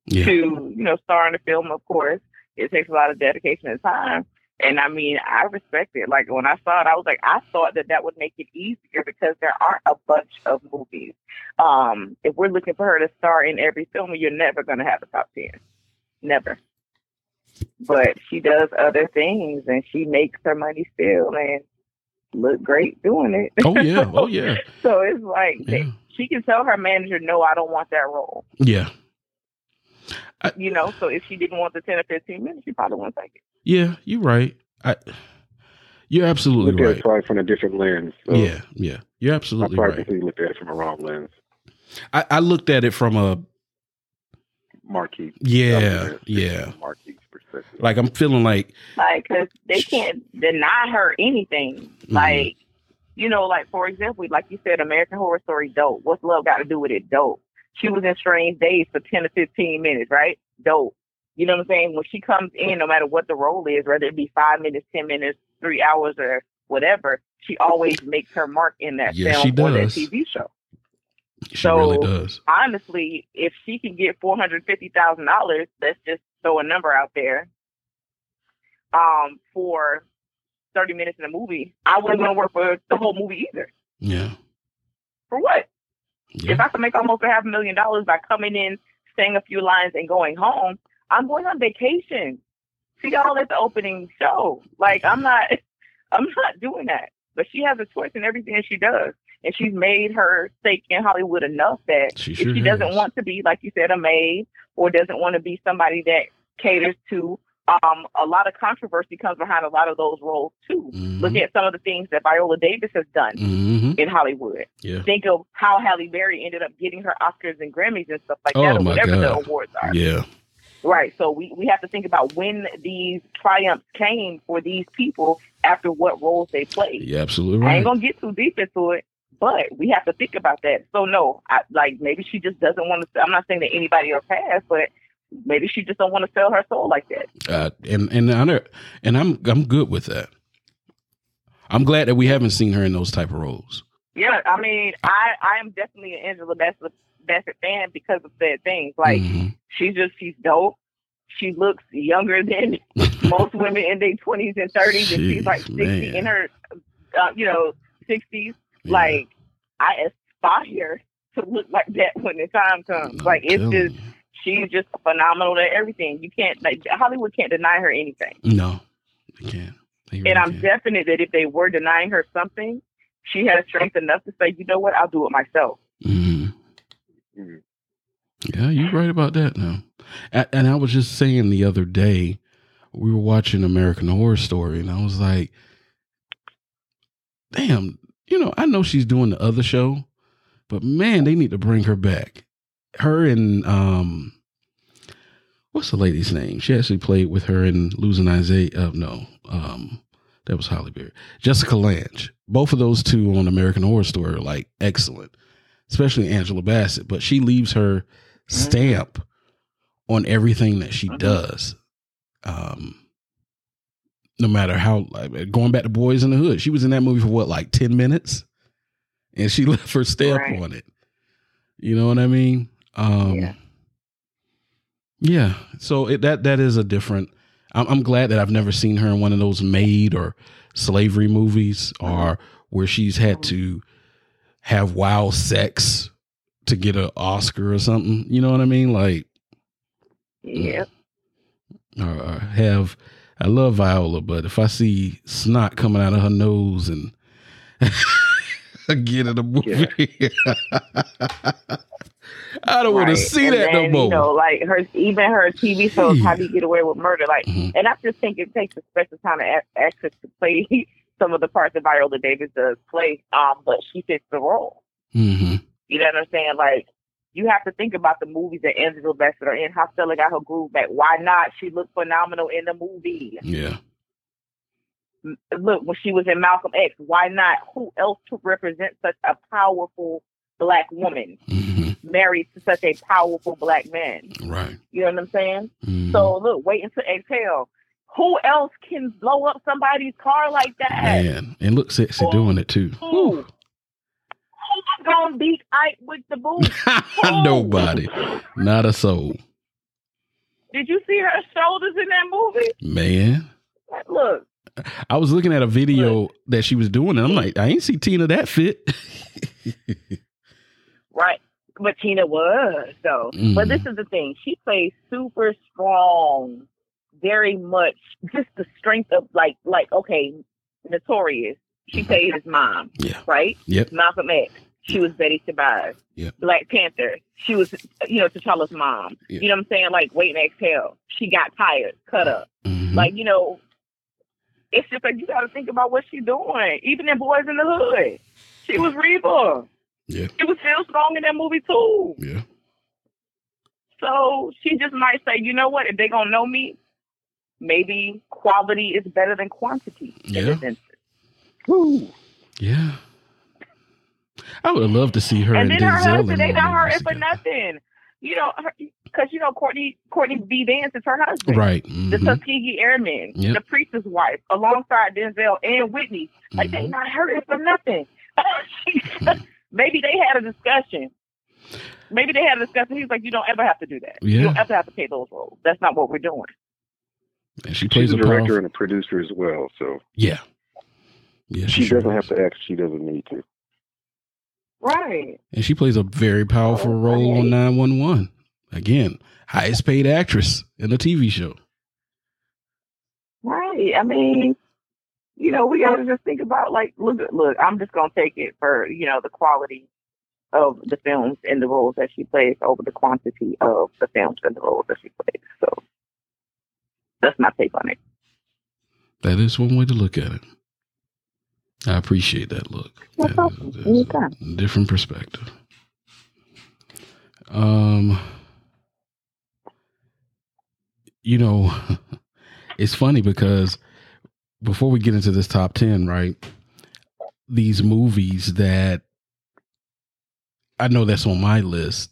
Yeah. to, you know, star in a film, of course. It takes a lot of dedication and time. And I mean, I respect it. Like when I saw it, I was like, I thought that that would make it easier because there aren't a bunch of movies. Um, if we're looking for her to star in every film, you're never going to have a top 10. Never. But she does other things and she makes her money still and look great doing it. Oh yeah. *laughs* Oh yeah. so it's like Yeah. she can tell her manager, no, I don't want that role. Yeah. You know, so if she didn't want the 10 or 15 minutes, she probably wouldn't take it. Yeah. You're right. I, you're absolutely Look at it right. probably from a different lens. So Yeah. Yeah. You're absolutely I absolutely probably right. completely looked at it from a wrong lens. I, I looked at it from a Marquee. yeah, yeah. Marquee perspective. Like I'm feeling like Like, cause they can't deny her anything. Mm-hmm. Like, you know, like for example, like you said, American Horror Story, dope. What's love got to do with it? Dope. She was in Strange Days for ten to fifteen minutes, right? Dope. You know what I'm saying? When she comes in, no matter what the role is, whether it be five minutes, ten minutes, three hours, or whatever, she always makes her mark in that Yes, film or that. TV show. she So- really does. honestly, if she can get four hundred fifty thousand dollars, let's just throw a number out there. Um, for thirty minutes in a movie, I wasn't going to work for the whole movie either. Yeah. For what? If I could make almost a half a million dollars by coming in, saying a few lines, and going home, I'm going on vacation. See y'all at the opening show. Like I'm not, *laughs* I'm not doing that. But she has a choice in everything that she does, and she's made her stake in Hollywood enough that She if sure she doesn't want to be, like you said, a maid, or doesn't want to be somebody that caters to, um, a lot of controversy comes behind a lot of those roles too. Mhm. Look at some of the things that Viola Davis has done Mhm. in Hollywood. Yeah. Think of how Halle Berry ended up getting her Oscars and Grammys and stuff like Oh, that, or whatever the awards are. Yeah. Right. So we, we have to think about when these triumphs came for these people after what roles they played. You're absolutely I right. ain't gonna get too deep into it, but we have to think about that. So no, I, like maybe she just doesn't want to. I'm not saying that anybody else has, but maybe she just don't want to sell her soul like that. Uh, and and I and I'm I'm good with that. I'm glad that we haven't seen her in those type of roles. Yeah, I mean, I I am definitely an Angela Bassett Bassett fan because of said things. Like Mhm. she's just she's dope. She looks younger *laughs* than most women in their twenties and thirties, and she's like sixty man. in her, uh, you know, sixties. Yeah. Like I aspire to look like that when the time comes. I'm Like it's telling just she's just phenomenal at everything. You can't like Hollywood can't deny her anything. no, they can't. They really And I'm can't. definite that if they were denying her something, she has strength enough to say, you know what, I'll do it myself. Mhm. Mhm. Yeah, you're right about that now. A- And I was just saying the other day, we were watching American Horror Story, and I was like, damn, you know, I know she's doing the other show, but man, they need to bring her back. Her and, um, what's the lady's name? She actually played with her in Losing Isaiah. Uh, no, um, that was Halle Berry. Jessica Lange. Both of those two on American Horror Story are like excellent, especially Angela Bassett. But she leaves her stamp on everything that she Mhm. does. Um, no matter how, going back to Boys in the Hood, she was in that movie for what, like 10 minutes? And she *laughs* left her stamp Right. on it. You know what I mean? Um, Yeah. yeah. So it, that that is a different. I'm, I'm glad that I've never seen her in one of those maid or slavery movies or where she's had to have wild sex to get an Oscar or something. You know what I mean? Like, Yeah. or, or have. I love Viola, but if I see snot coming out of her nose and *laughs* Again in the movie. *laughs* I don't want to see And that no more. You know, like her, even her TV shows, How Do You Get Away with Murder? Like, Mhm. and I just think it takes a special kind of a- actress to play *laughs* some of the parts that Viola Davis does play. Um, but she fits the role. hmm You know what I'm saying? Like, you have to think about the movies that Angela Bassett are in. How Stella got her groove back. Why not? She looked phenomenal in the movie. Yeah. Look, when she was in Malcolm X, why not? Who else to represent such a powerful black woman hmm married to such a powerful black man? Right. You know what I'm saying? Mhm. So look, Waiting to Exhale. Who else can blow up somebody's car like that? man, and look sexy doing it too. Who? Gonna beat Ike with the boot? *laughs* Nobody, not a soul, Did you see her shoulders in that movie? man. Look, I was looking at a video that she was doing, and I'm like, I ain't see Tina that fit. *laughs* right. But Tina was though. But Mhm. this is the thing. She plays super strong, very much just the strength of like like okay, notorious. She played his mom, yeah. right? Yep. Malcolm X. She was Betty Shabazz. Yep. Black Panther. She was, you know, T'Challa's mom. You know what I'm saying? Like, wait and exhale. She got tired, cut up. Mhm. Like, you know, it's just like you got to think about what she's doing. Even in Boys in the Hood, she was Reba. Yeah. She was still strong in that movie too. yeah. So she just might say, you know what? If they gonna know me, maybe quality is better than quantity. in Yeah. this instance. Woo. Yeah. I would love to see her and and, then her Denzel husband. They more not movies hurting for nothing. You know, because you know Courtney Courtney B. Vance is her husband, Right. The mhm. Tuskegee Airmen, Yep. the Preacher's Wife, alongside Denzel and Whitney. Like they Mhm. not hurting for nothing. *laughs* Maybe they had a discussion. Maybe they had a discussion. He's like, you don't ever have to do that. You don't ever have to pay those roles. That's not what we're doing. And she plays She's a a director powerful. and a producer as well, so Yeah. Yeah. she sure doesn't have to act. She doesn't need to. Right. And she plays a very powerful Oh, role on 911. Again, highest paid actress in a TV show. Right. I mean, you know, we got to just think about like, look, look. I'm just gonna take it for you know the quality of the films and the roles that she plays over the quantity of the films and the roles that she plays. So that's my take on it. That is one way to look at it. I appreciate that look. No That problem. is- that is Anytime. different perspective. Um, you know, *laughs* it's funny because before we get into this top 10, right? These movies that I know that's on my list.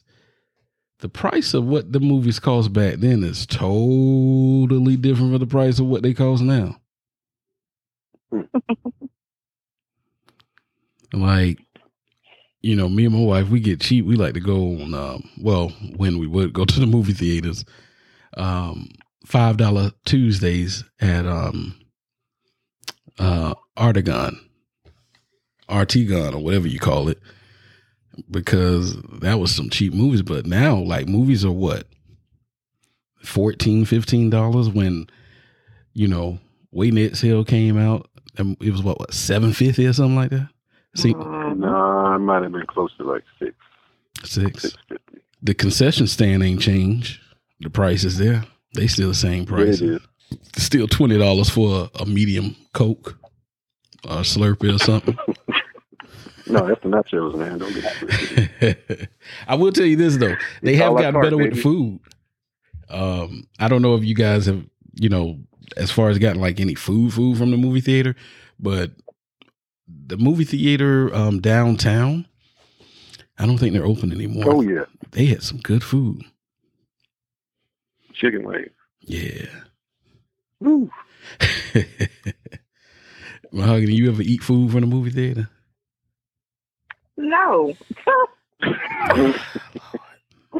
The price of what the movies cost back then is totally different from the price of what they cost now. *laughs* like, you know, me and my wife, we get cheap. We like to go on, um, well, when we would go *laughs* to the movie theaters, um, five dollar Tuesdays at um, uh, Artagon, Artigon, or whatever you call it, because that was some cheap movies. But now, like, movies are what 14 15 dollars when you know Waiting Exhale came out. And it was what what seven fifty or something like that. See, Mhm. No, it might have been close to like six, six. six fifty. The concession stand ain't changed. The price is there. They still the same price. it is. Still twenty dollars for a, a medium Coke or a Slurpee or something. *laughs* No, that's the nachos, man. Don't get. *laughs* I will tell you this though, they It's have gotten carte, better with the food. Um, I don't know if you guys have, you know, as far as gotten like any food food from the movie theater, but the movie theater um downtown, I don't think they're open anymore. Oh yeah, They had some good food. chicken legs. Yeah. Woo. *laughs* Mahogany, you ever eat food from the movie theater? No. *laughs* *laughs*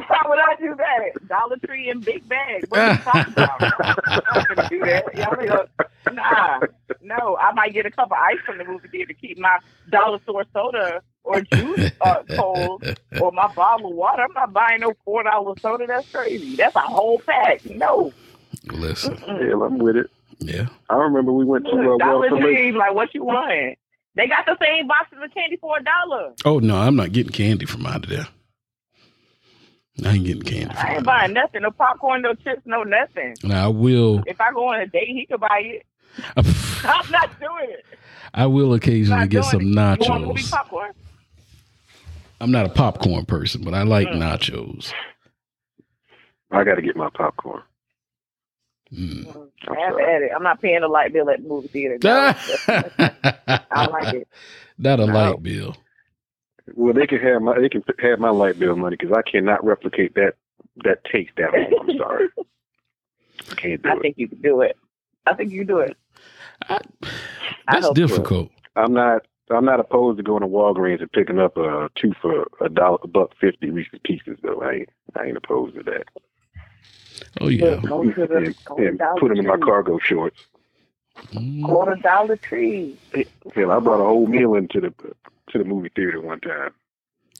Why would I do that? Dollar Tree and Big Bag. What are you talking about? I'm not gonna do that. Y'all ain't nah, no. I might get a cup of ice from the movie theater to keep my dollar store soda or juice uh, cold, or my bottle of water. I'm not buying no four dollar soda. That's crazy. That's a whole pack. No. Listen, Mm-mm. Hell, I'm with it. yeah. I remember we went to uh, Dollar Wells Tree, like what you want? They got the same boxes of candy for a dollar. Oh no, I'm not getting candy from out of there. I ain't getting candy. From I ain't buying nothing. No popcorn, no chips, no nothing. Now, I will. If I go on a date, he could buy it. *laughs* I'm not doing it. I will occasionally get some it. You want nachos. popcorn? I'm not a popcorn person, but I like Mm. nachos. I got to get my popcorn. Mm. Have at it. I'm not paying the light bill at the movie theater. No, *laughs* I like it. Not a No. light bill. Well, they can have my they can have my light bill money because I cannot replicate that that taste that home. I'm sorry, I can't do I it. think you can do it. I think you can do it. I, I that's hope so. difficult. I'm not I'm not opposed to going to Walgreens and picking up a two for a dollar, a buck fifty Reese's Pieces though. I ain't I ain't opposed to that. Oh yeah. Go to the, And, go and Dollar put them in my cargo shorts. Mm. Go to Dollar Tree. Hell, I brought a whole meal into the to the movie theater one time.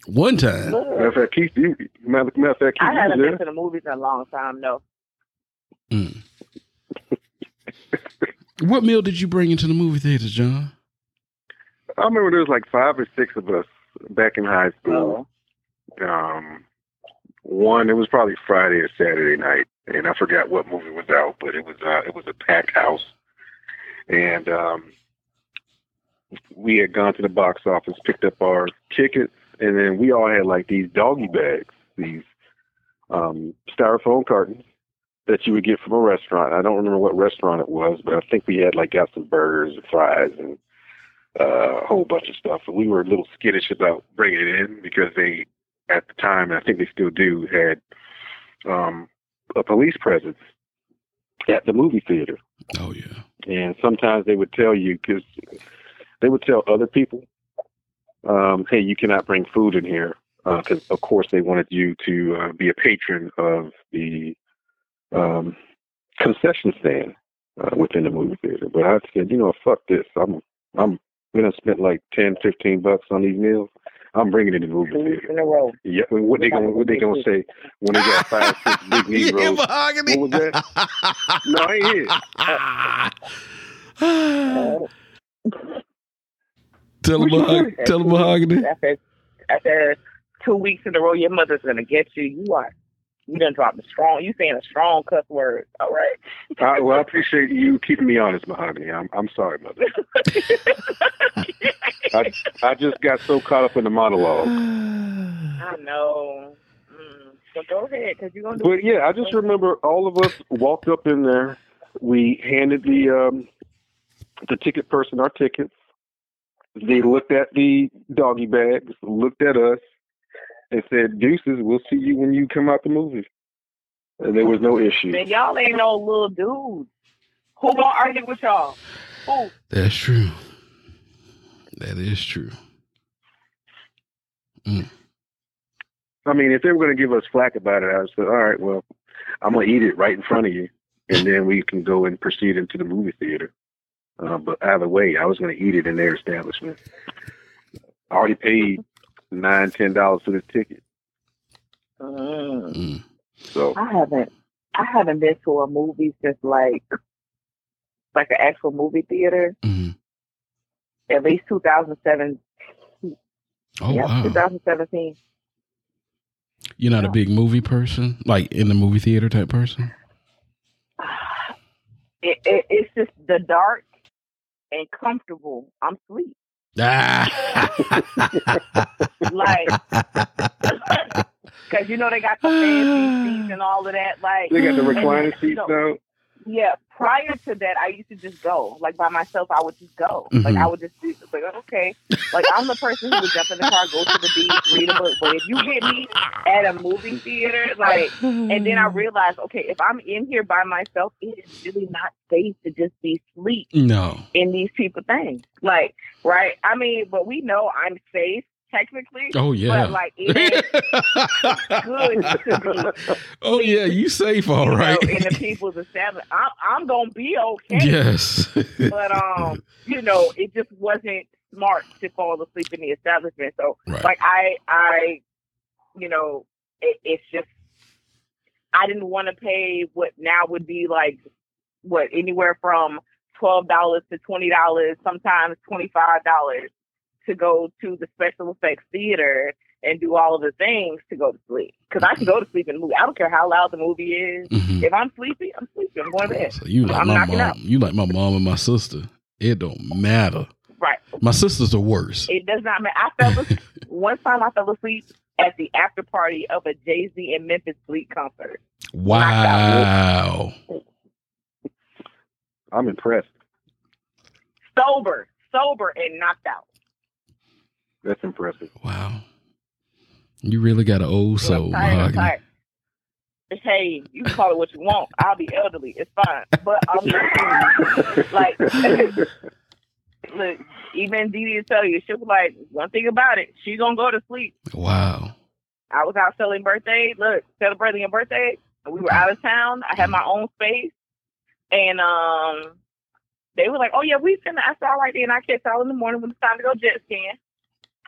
One time. Matter of fact, Keith, you, matter, matter of fact, Keith, I haven't been there. to the movies in a long time. No, Mm. what meal did you bring into the movie theater, John? I remember there was like five or six of us back in high school. oh, um one it was probably Friday or Saturday night and I forgot what movie was out, but it was uh it was a packed house. And um we had gone to the box office, picked up our tickets, and then we all had like these doggy bags, these um styrofoam cartons that you would get from a restaurant. I don't remember what restaurant it was, but I think we had like got some burgers and fries and uh, a whole bunch of stuff. And we were a little skittish about bringing it in because they at the time, and I think they still do, had um, a police presence at the movie theater. Oh yeah. And sometimes they would tell you, because they would tell other people, um, hey, you cannot bring food in here. Because, of course, they wanted you to uh, be a patron of the um, concession stand uh, within the movie theater. But I said, you know, fuck this. I'm, I'm, we done spent like 10, 15 bucks on these meals. I'm bringing it to the movie theater. in a row. Yeah, what they gonna what they gonna say when they got five six *laughs* big Negroes? What was that? No, I ain't hear. *laughs* *laughs* tell him, mahogany. *laughs* Tell him mahogany. After, after two weeks in a row, your mother's gonna get you. You are. You done dropped a strong. You saying a strong cuss word. All right. I, well, I appreciate you keeping me honest, Mahogany. I'm I'm sorry, mother. *laughs* I I just got so caught up in the monologue. I know. Mm. So go ahead, because you're gonna. But yeah, I just remember all of us walked up in there. We handed the um, the ticket person our tickets. They looked at the doggy bags, looked at us, and said, "Deuces, we'll see you when you come out the movie." And there was no issue. Man, y'all ain't no little dudes. Who gonna argue with y'all? Who? That's true. That is true. Mm. I mean, if they were going to give us flack about it, I would say, all right, well, I'm going to eat it right in front of you, and then we can go and proceed into the movie theater. Uh, but either way, I was going to eat it in their establishment. I already paid nine, ten dollars for this ticket, Mm. Mm. so I haven't. I haven't been to a movie since like, like an actual movie theater. Mhm. At least 2007. Oh yeah, wow. 2017. You're not a big movie person, like in the movie theater type person. *sighs* It, it, it's just the dark and comfortable. I'm sleep. Like, *laughs* because you know they got the fancy seats and *laughs* all of that. Like, they got the recliner seats now. Yeah, prior to that, I used to just go. Like by myself, I would just go. Like Mhm. I would just like, okay. Like I'm the person who would jump in the car, go to the beach, read a book. But if you get me at a movie theater, like, and then I *sighs* realized, okay, if I'm in here by myself, it is really not safe to just be sleep. no. in these people things. Like, right? I mean, but we know I'm safe technically. Oh yeah. But like it *laughs* good oh yeah, you safe all right. you know, in the people's establishment. I'm, I'm gonna be okay. yes. But um, you know, it just wasn't smart to fall asleep in the establishment. So right. like I I you know, it, it's just I didn't want to pay what now would be like what anywhere from twelve dollars to twenty dollars, sometimes twenty five dollars to go to the special effects theater and do all of the things to go to sleep. Because I can go to sleep in the movie. I don't care how loud the movie is. Mhm. If I'm sleepy, I'm sleepy. I'm going to bed. So you like I'm my mom. out. You like my mom and my sister. It don't matter. Right. My sister's the worst. It does not matter. I fell asleep. *laughs* one time I fell asleep at the after party of a Jay Z and Memphis Bleek concert. Wow. I'm impressed. Sober, sober, and knocked out. That's impressive. Wow. You really got an old soul, tired, I'm tired. Hey, you can call it what you want. I'll be elderly. It's fine. But I'm just like, *laughs* look, even Dee Dee tell you, she'll be like, one thing about it, she gonna go to sleep. Wow. I was out selling birthday, look, celebrating a birthday. and We were out of town. I had my own space. And um they were like, Oh yeah, we finna I said, all right then I catch y'all in the morning when it's time to go jet skiing.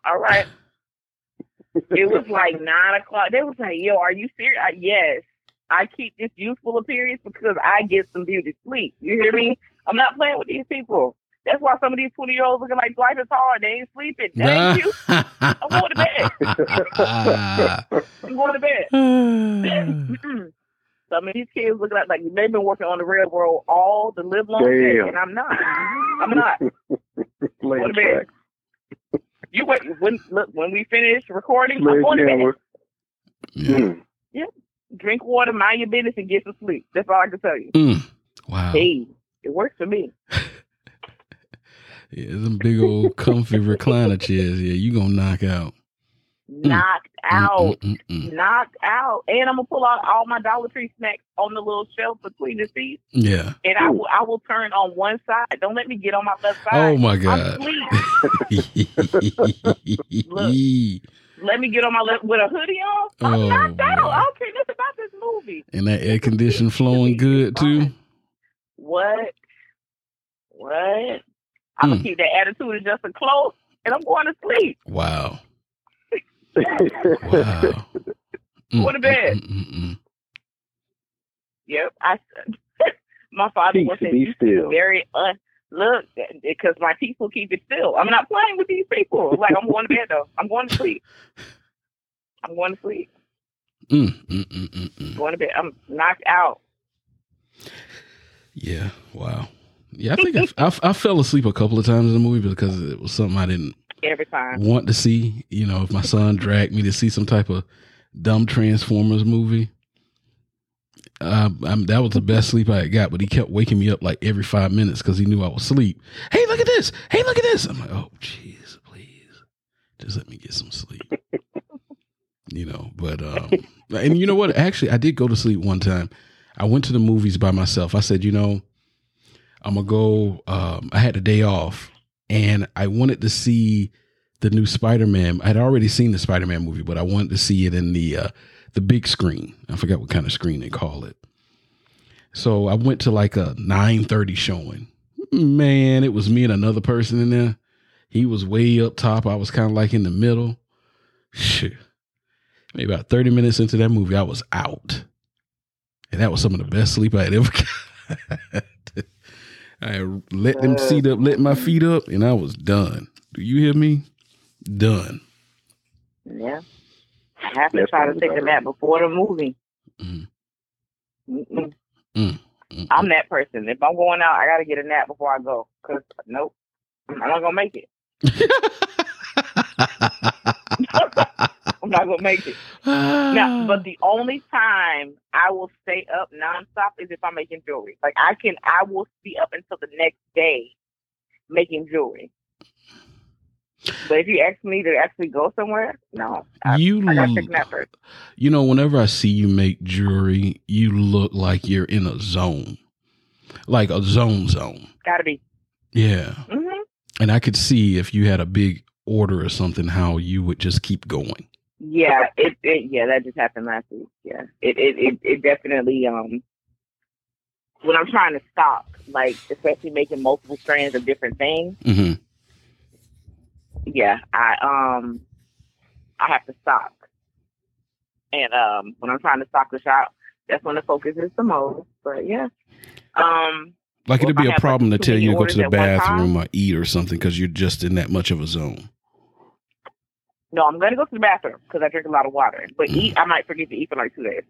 All right. it was like *laughs* nine o'clock. They was like, Yo, are you serious? I, yes. I keep this youthful appearance because I get some beauty sleep. You hear me? I'm not playing with these people. That's why some of these 20 year olds looking like life is hard. They ain't sleeping. *laughs* That ain't you. I'm going to bed. I'm going to bed. *laughs* Some of these kids look like like they've been working on the railroad all the live long day, and I'm not. I'm not. A man. track. You wait when look when we finish recording. I'm going to bed. Sledgehammer. yeah. Mm. Drink water, mind your business, and get some sleep. That's all I can tell you. Mm. Wow. Hey, it works for me. *laughs* Yeah, them big old comfy recliner chairs. Yeah, you gonna knock out. Knocked Mm, out. mm, mm, mm. Knocked out, and I'm gonna pull out all my Dollar Tree snacks on the little shelf between the seats, Yeah. and I will I will turn on one side. Don't let me get on my left side. Oh my God. asleep. *laughs* Let me get on my left with a hoodie on. I'm Oh, knocked out. I don't care nothing about this movie. and that air condition flowing *laughs* good too. What? What? I'm gonna Mm. keep that attitude adjusted close, and I'm going to sleep. Wow. Wow. Mm, Go to bed. mm, mm, mm, Yep. I. *laughs* my father Peace, was be still. very un. Look, because my people keep it still. I'm not playing with these people. Like I'm going to bed though. I'm going to sleep. I'm going to sleep. mm, mm, mm, mm, mm. Going to bed. I'm knocked out. Yeah. Wow. Yeah, I think I, I, I fell asleep a couple of times in the movie because it was something I didn't every time. want to see. You know, if my son dragged me to see some type of dumb Transformers movie, uh, that was the best sleep I had got. But he kept waking me up like every five minutes because he knew I was asleep. Hey, look at this! Hey, look at this! I'm like, oh, jeez, please, just let me get some sleep. *laughs* you know, but um, and you know what? Actually, I did go to sleep one time. I went to the movies by myself. I said, you know, I'm gonna go. Um, I had a day off, and I wanted to see the new Spider-Man. I'd already seen the Spider-Man movie, but I wanted to see it in the uh, the big screen. I forgot what kind of screen they call it. So I went to like a 9:30 showing. Man, it was me and another person in there. He was way up top. I was kind of like in the middle. Shit. Maybe about 30 minutes into that movie, I was out. And that was some of the best sleep I had ever. *laughs* I let them seat up, let my feet up, and I was done. Do you hear me? Done. Yeah. I have to That's try to take a better. nap before the movie. Mhm. Mm-mm. Mm. I'm that person. If I'm going out, I got to get a nap before I go. Cause nope, I'm not gonna make it. *laughs* I'm not gonna make it. Now, but the only time I will stay up nonstop is if I'm making jewelry. Like I can, I will be up until the next day making jewelry. But if you ask me to actually go somewhere, no, I, you I gotta take a nap l- first. you know, whenever I see you make jewelry, you look like you're in a zone, like a zone zone. Gotta be. Yeah, hmm and I could see if you had a big order or something, how you would just keep going. Yeah, it, it yeah, that just happened last week. Yeah, it it it, it definitely um when I'm trying to stop, like especially making multiple strands of different things. hmm Yeah, I um I have to stop. and um when I'm trying to stock the shop, that's when the focus is the most. But yeah, um Like Or it'd be a have, like, problem to tell you to go to the at one time. bathroom or eat or something because you're just in that much of a zone. No, I'm gonna go to the bathroom because I drink a lot of water. But Mm. eat, I might forget to eat for like two days.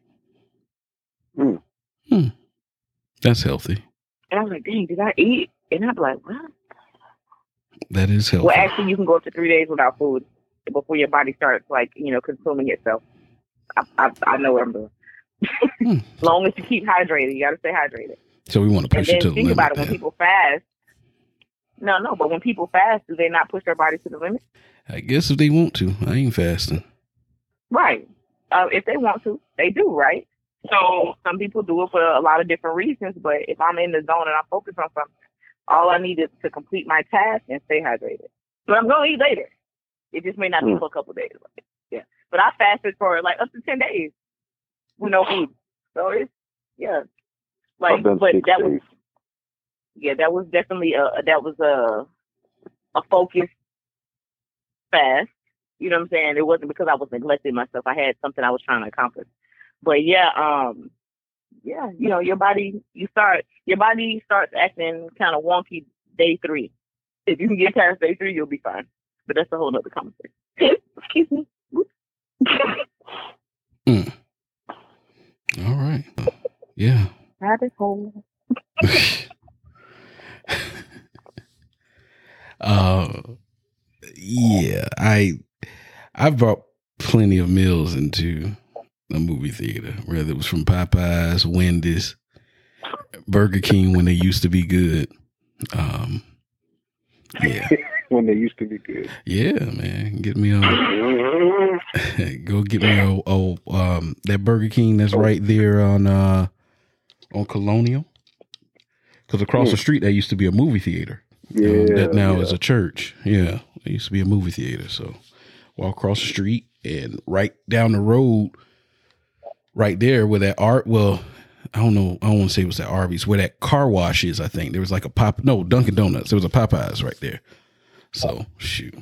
Hmm. That's healthy. And I was like, dang, did I eat? And I'm like, what? That is healthy. Well, actually, you can go up to three days without food before your body starts like you know consuming itself. I I, I know what I'm doing. Hmm. As *laughs* long as you keep hydrated, you got to stay hydrated. so we want to And push it then to the think limit. about it when people fast. No, no, but when people fast, do they not push their body to the limit? I guess if they want to, I ain't fasting. Right. Uh, if they want to, they do, right? So some people do it for a lot of different reasons, but if I'm in the zone and I'm focused on something, all I need is to complete my task and stay hydrated. So I'm going to eat later. It just may not be Hmm. for a couple days. Yeah. But I fasted for like up to 10 days with no food. So it's, yeah. Like, but that was, days. Yeah, that was definitely a, that was a, a focus fast. You know what I'm saying? It wasn't because I was neglecting myself. I had something I was trying to accomplish. But yeah, um, yeah, you know, your body, you start, your body starts acting kind of wonky day three. If you can get past day three, you'll be fine. But that's a whole nother conversation. *laughs* Excuse me. All right. Yeah. Rabbit hole. *laughs* uh yeah, I I brought plenty of meals into a movie theater, whether it was from Popeyes, Wendy's, Burger King when they used to be good. Um yeah. *laughs* when they used to be good. Yeah, man. Get me on *laughs* go get me a, a um that Burger King that's right there on uh on Colonial. Cuz across the street there used to be a movie theater. Um, Yeah, that now yeah. is a church. Yeah, it used to be a movie theater. So walk across the street and right down the road, right there where that art. Well, I don't know. I don't want to say it was that Arby's where that car wash is. I think there was like a pop. No, Dunkin' Donuts. There was a Popeyes right there. So shoot.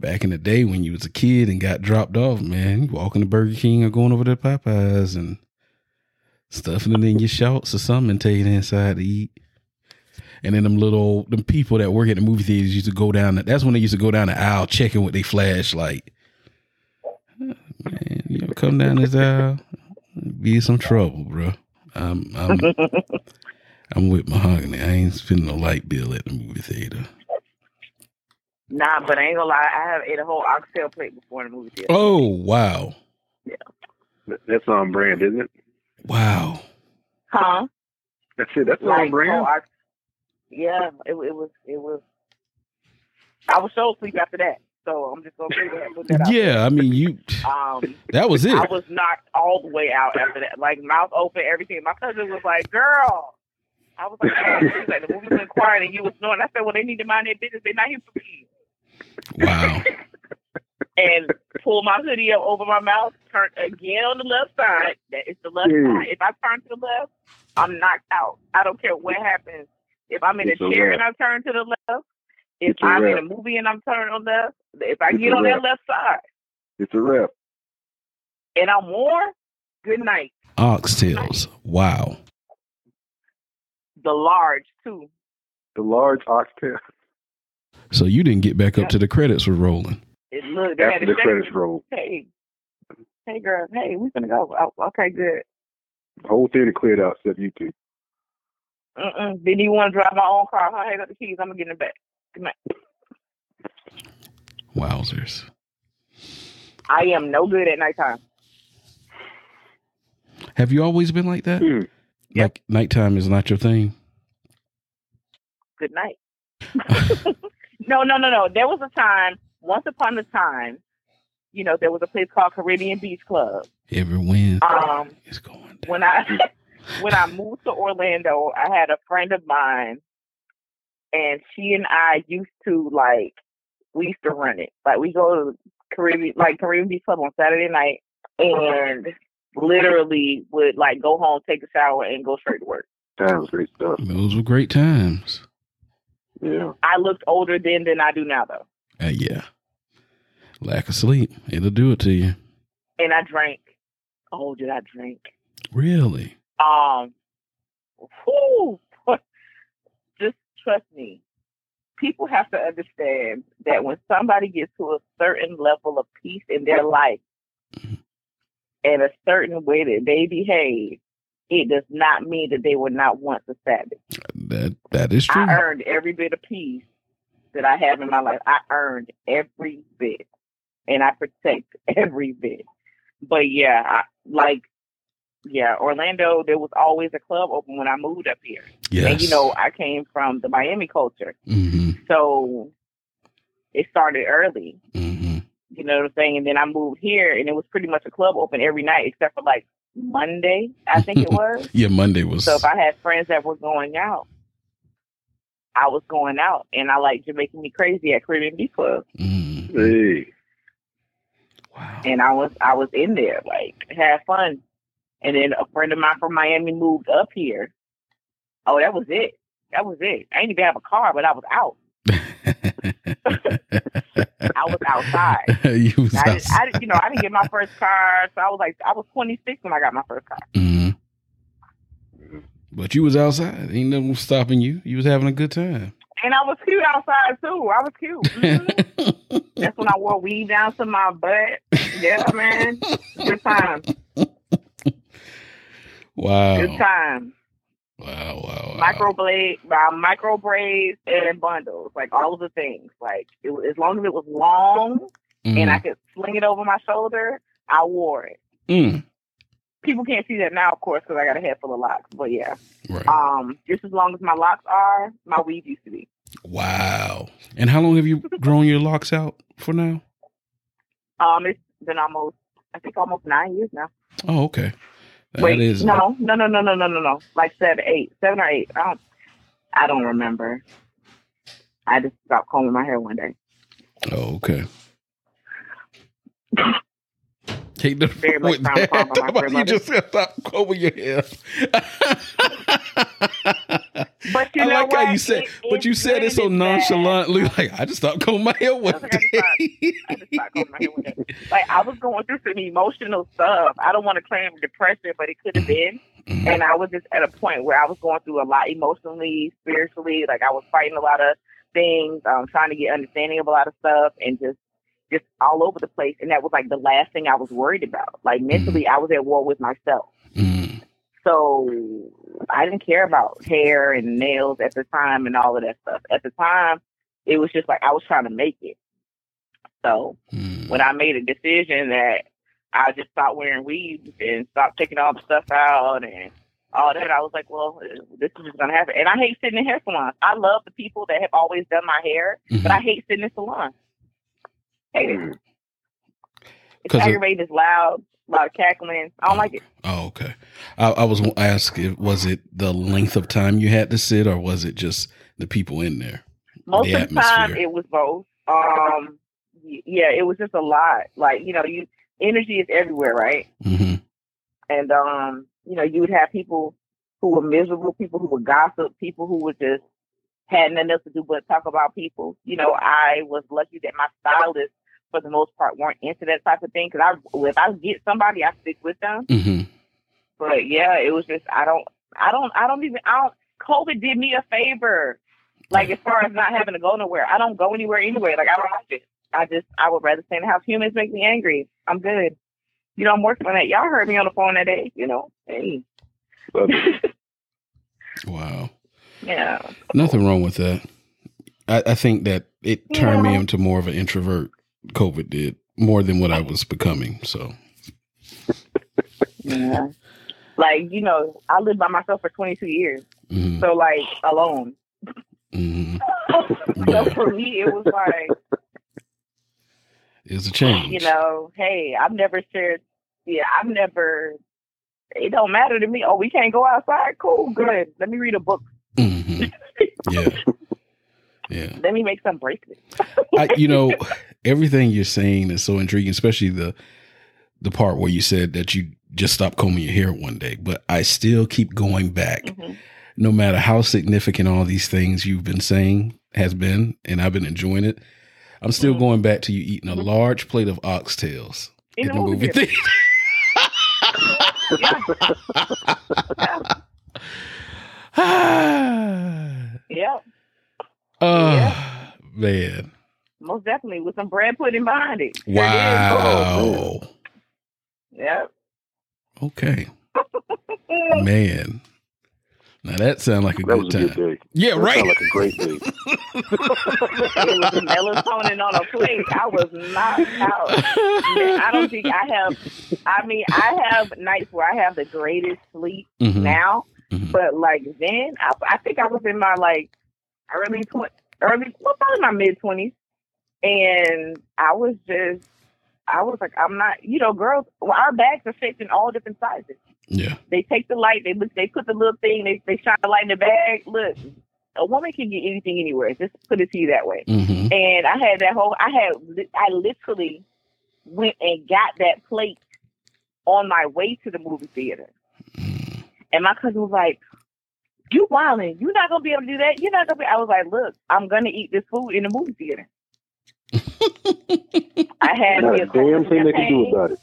Back in the day when you was a kid and got dropped off, man, you walking to Burger King or going over to Popeyes and stuffing it in your shorts or something and taking it inside to eat. And then them little them people that work at the movie theaters used to go down. That's when they used to go down the aisle checking with their flashlight. Man, you know, come down this aisle, be in some trouble, bro. I'm I'm *laughs* I'm with mahogany. I ain't spending no light bill at the movie theater. Nah, but I ain't gonna lie. I have ate a whole oxtail plate before in the movie theater. Oh wow, Yeah, That's on brand, isn't it? Wow. Huh? That's it. That's on Like, brand. oh, I, yeah, it, it was, it was. I was so asleep after that, so I'm just gonna say that. Put that out Yeah, I mean you. Um, That was it. I was knocked all the way out after that, like mouth open, everything. My cousin was like, "Girl," I was like, oh. was like, "The movie was quiet and you was snoring." I said, "Well, they need to mind their business. They're not here for me." Wow. *laughs* And pull my hoodie up over my mouth, turn again on the left side. That is the left Mm. side. If I turn to the left, I'm knocked out. I don't care what happens. If I'm in It's a a chair wrap. and I turn to the left, if It's a I'm in a movie and I'm turning on left, if I It's get on wrap. that left side It's a wrap. and I'm warm, good night. Oxtails. Wow. The large too. The large oxtail So you didn't get back up to the credits were rolling. It look they after to the check credits roll. Hey, hey, girl. Hey, we're gonna go. Oh, okay, good. The whole theater cleared out except you two. Mm-mm. Didn't even want to drive my own car. Huh? Hey, got the keys. I'm gonna get in the back. Good night. Wowzers. I am no good at nighttime. Have you always been like that? Hmm. Like nighttime is not your thing? Good night. *laughs* no, no, no, no. There was a time. Once upon a time, you know, there was a place called Caribbean Beach Club. Every Wednesday Um, is going down. when I *laughs* when I moved to Orlando, I had a friend of mine, and she and I used to like we used to run it. Like we go to Caribbean like Caribbean Beach Club on Saturday night, and literally would like go home, take a shower, and go straight to work. That was great stuff. Those were great times. Yeah. I looked older then than I do now, though, Uh, yeah. Lack of sleep. It'll do it to you. and I drank. Oh, did I drink? Really? Um, *laughs* Just trust me, people have to understand that when somebody gets to a certain level of peace in their life and a certain way that they behave, it does not mean that they were not once a savage. That that is true. I earned every bit of peace that I have in my life. I earned every bit, and I protect *laughs* every bit. But yeah, I, like yeah, Orlando. There was always a club open when I moved up here, yes. and you know I came from the Miami culture, hmm so it started early. hmm You know what I'm saying? And then I moved here, and it was pretty much a club open every night except for like Monday, I think it *laughs* was. Yeah, Monday was. So if I had friends that were going out, I was going out, and I like Jamaican Me Crazy at Caribbean Beach Club, Mhm. Hey, Wow. and I was I was in there like had fun, and then a friend of mine from Miami moved up here. Oh, that was it. That was it. I didn't even have a car, but I was out. *laughs* I was outside. you was I, didn't, outside. I didn't, you know, I didn't get my first car, so I was like, I was 26 when I got my first car. Mhm. But you was outside. Ain't nothing stopping you. You was having a good time. And I was cute outside too. I was cute. *laughs* Mhm. That's when I wore weave down to my butt. Yeah, man. Good time. wow. Good time. Wow, wow, wow. Micro blade, uh, micro braids and bundles, like all of the things. Like it, as long as it was long and I could sling it over my shoulder, I wore it. Mm. People can't see that now, of course, because I got a head full of locks. But yeah, Right. um, just as long as my locks are, my weave used to be. Wow. And how long have you *laughs* grown your locks out for now? Um, it's been almost, I think, almost nine years now. Oh, okay. That Wait, is- no, no, no, no, no, no, no, no. Like seven, eight, seven or eight. I don't, I don't remember. I just stopped combing my hair one day. Oh, okay. *laughs* Take the Very much with that. my you just stop combing your hair. But you I know like what? how you said, It- but you said it so nonchalantly. Like I just stopped combing my hair one day. I just stopped combing my hair one day. Like I was going through some emotional stuff. I don't want to claim depression, but it could have been. Mhm. And I was just at a point where I was going through a lot emotionally, spiritually. Like I was fighting a lot of things, um, trying to get understanding of a lot of stuff, and just just all over the place. And that was like the last thing I was worried about. Like mentally, I was at war with myself. Mm. So I didn't care about hair and nails at the time and all of that stuff. At the time, it was just like I was trying to make it. So Mm. when I made a decision that I just stopped wearing weaves and stopped taking all the stuff out and all that, I was like, well, this is just gonna happen. And I hate sitting in hair salons. I love the people that have always done my hair, but I hate sitting in salons. Hate it. Mm. It's aggravating. It's loud, a lot of cackling. I don't like it. Oh, okay. I, I was going to ask, if, was it the length of time you had to sit, or was it just the people in there? Most the of the time, it was both. Um, yeah, it was just a lot. Like you know, you energy is everywhere, right? hmm And um, you know, you would have people who were miserable, people who were gossip, people who were just had nothing else to do but talk about people. You know, I was lucky that my stylists, for the most part, weren't into that type of thing. Because I, if I get somebody, I stick with them. hmm But yeah, it was just I don't, I don't, I don't even. I don't. COVID did me a favor. Like as far as not having to go nowhere, I don't go anywhere anyway. Like I don't like it. I just I would rather stay in the house. Humans make me angry. I'm good. You know, I'm working on that. Y'all heard me on the phone that day. You know, hey, *laughs* Wow. yeah. Nothing wrong with that. I, I think that it turned me into more of an introvert. COVID did more than what I was becoming. So *laughs* Yeah. Like, you know, I lived by myself for 22 years. mhm, So, like, alone. mhm. *laughs* so, Yeah. for me, it was like, it's a change. you know, hey, I've never shared, yeah, I've never, it don't matter to me. Oh, we can't go outside? Cool, good. Let me read a book. Mhm. Yeah. *laughs* Yeah. Let me make some bracelets. I, *laughs* you know, everything you're saying is so intriguing, especially the the part where you said that you just stopped combing your hair one day. But I still keep going back, Mhm. no matter how significant all these things you've been saying has been, and I've been enjoying it. I'm still Mhm. going back to you eating a Mhm. large plate of oxtails In in the movie theater. theater. Yeah. *laughs* *laughs* Ah. Yeah. Oh man. Most definitely with some bread pudding behind it. Sure did. Wow. Yep. Okay. *laughs* Man. Now that sounds like a That good was a time. good day. Yeah, That right. sounded like a great day. *laughs* it was melatonin on a plate. I was knocked out. Man, I don't think I have. I mean, I have nights where I have the greatest sleep Mhm, now, mhm. but like then, I, I think I was in my like early twenty, early, well, probably my mid twenties, and I was just, I was like, I'm not, you know, girls. Well, our bags are shaped in all different sizes. Yeah. They take the light, they look, they put the little thing, they they shine the light in the bag. Look, a woman can get anything anywhere. Just put it to you that way. hmm And I had that whole, I had, I literally went and got that plate on my way to the movie theater. And my cousin was like, "You wildin'? You're not gonna be able to do that. You're not gonna be." I was like, "Look, I'm gonna eat this food in the movie theater." I had Not me a a damn thing they can do about it.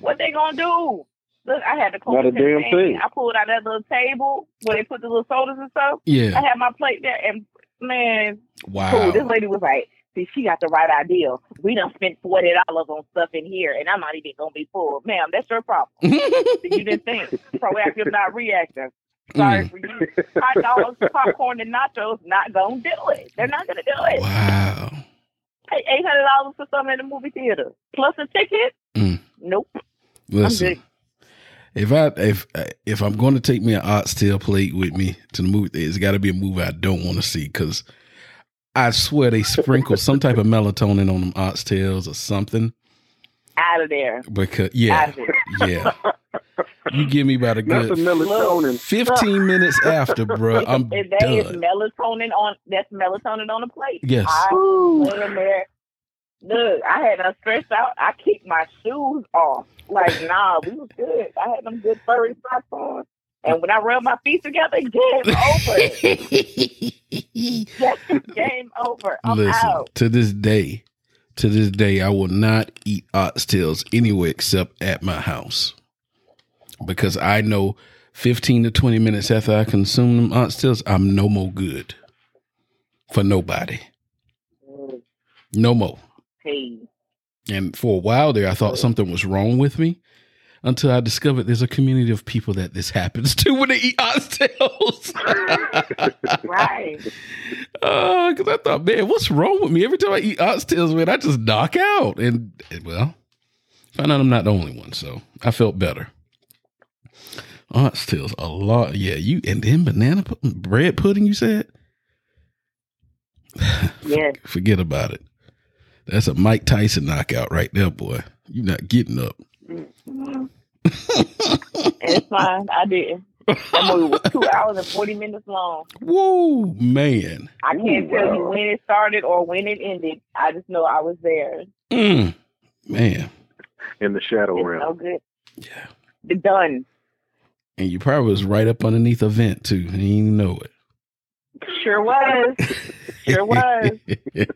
What they gonna do? Look, I had the Coke Not a damn thing. I pulled out that little table where they put the little sodas and stuff. Yeah, I had my plate there, and man, Wow. cool. This lady was like, see, she got the right idea. We done spent forty dollars on stuff in here, and I'm not even gonna be full. Ma'am, that's your problem. *laughs* you didn't think proactive, not reactive. Sorry Mm. for you. Hot dogs, popcorn, and nachos not gonna do it. They're not gonna do it. wow. Pay eight hundred dollars for something in the movie theater plus a ticket. Mm. Nope. Listen. good. If I if if I'm going to take me an oxtail plate with me to the movie, it's got to be a movie I don't want to see because I swear they sprinkle some type of melatonin on them oxtails or something. Out of there. Because Out yeah, of there. yeah, you give me about a Not the good melatonin. 15 minutes after, bro. I'm If that is done. melatonin on that's melatonin on the plate. Yes. I went in there. Look, I had them stretched out. I kicked my shoes off. Like, nah, we was good. I had them good furry socks on. And when I rubbed my feet together, game over. *laughs* game over. I'm Listen, out. to this day, to this day, I will not eat oxtails anywhere except at my house because I know 15 to 20 minutes after I consume them oxtails, I'm no more good for nobody. No more. Hey, And for a while there, I thought something was wrong with me until I discovered there's a community of people that this happens to when they eat oxtails. *laughs* right. Uh, because I thought, man, what's wrong with me? Every time I eat oxtails, man, I just knock out. And, and, well, found out I'm not the only one, so I felt better. Oxtails, a lot. Yeah, you and then banana pu- bread pudding. You said, *sighs* Yes. forget about it. That's a Mike Tyson knockout right there, boy. You're not getting up. *laughs* It's fine. I didn't. That movie was two hours and 40 minutes long. *laughs* Whoa, man. I can't Ooh, tell you when it started or when it ended. I just know I was there. Mm, man. in the shadow It's realm. no good. Yeah. Done. And you probably was right up underneath a vent too, and you didn't know it. Sure was. Sure was. *laughs*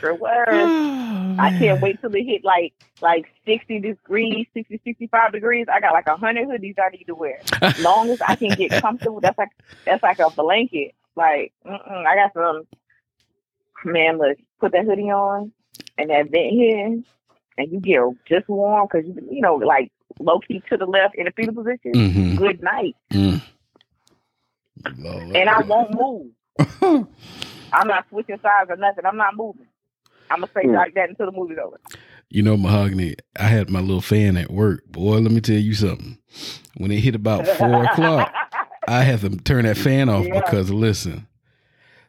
Sure was. Oh, I can't wait till it hit like like 60 degrees, 60, 65 degrees. I got like a hundred hoodies I need to wear. long as I can get comfortable, that's like that's like a blanket. Like, I got some man. Look, put that hoodie on and that vent here, and you get just warm because you you know like low key to the left in a fetal position. Mhm. Good night, Mm. And I won't move. *laughs* I'm not switching sides or nothing. I'm not moving. I'm gonna stay Hmm. like that until the movie's over. You know, Mahogany, I had my little fan at work. Boy, let me tell you something. When it hit about four *laughs* o'clock, I had to turn that fan off Yeah. because, listen,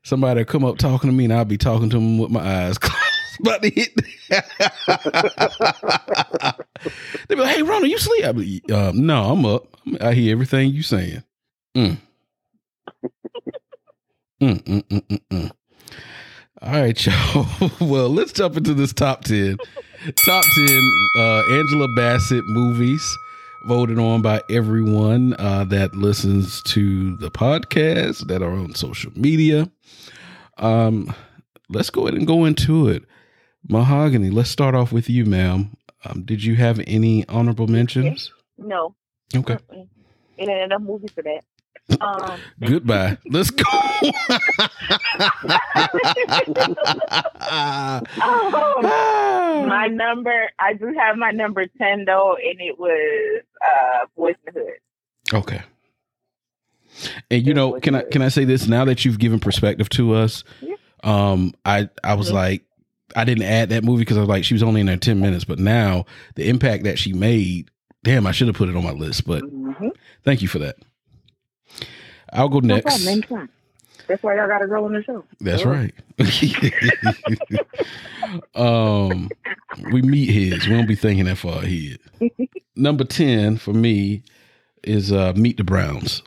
somebody will come up talking to me and I'll be talking to them with my eyes *laughs* closed. About to hit. *laughs* they be like, hey, Ronald, you sleep? I be, um, no, I'm up. I hear everything you saying. Mm. *laughs* mm, mm, mm, mm, mm. All right, *laughs* y'all. well, let's jump into this top 10. Top 10 uh, Angela Bassett movies voted on by everyone uh, that listens to the podcast, that are on social media. Um, let's go ahead and go into it. Mahogany, let's start off with you, ma'am. Um, did you have any honorable mentions? No, Okay. Mm-mm. it ain't enough movies for that. Um, *laughs* Goodbye. Let's go. *laughs* um, *laughs* my number, I do have my number 10 though, and it was uh, Boyz n the Hood. okay. And you know, can I can I say this now that you've given perspective to us? Yeah. Um, I I was Mhm. like, I didn't add that movie because I was like, she was only in there ten minutes, but now the impact that she made, damn, I should have put it on my list. But Mm-hmm. thank you for that. I'll go No next. problem. That's why y'all got to grow on the show. That's Oh. right. *laughs* um, we meet his. We don't be thinking that far ahead. *laughs* Number ten for me is uh, Meet the Browns.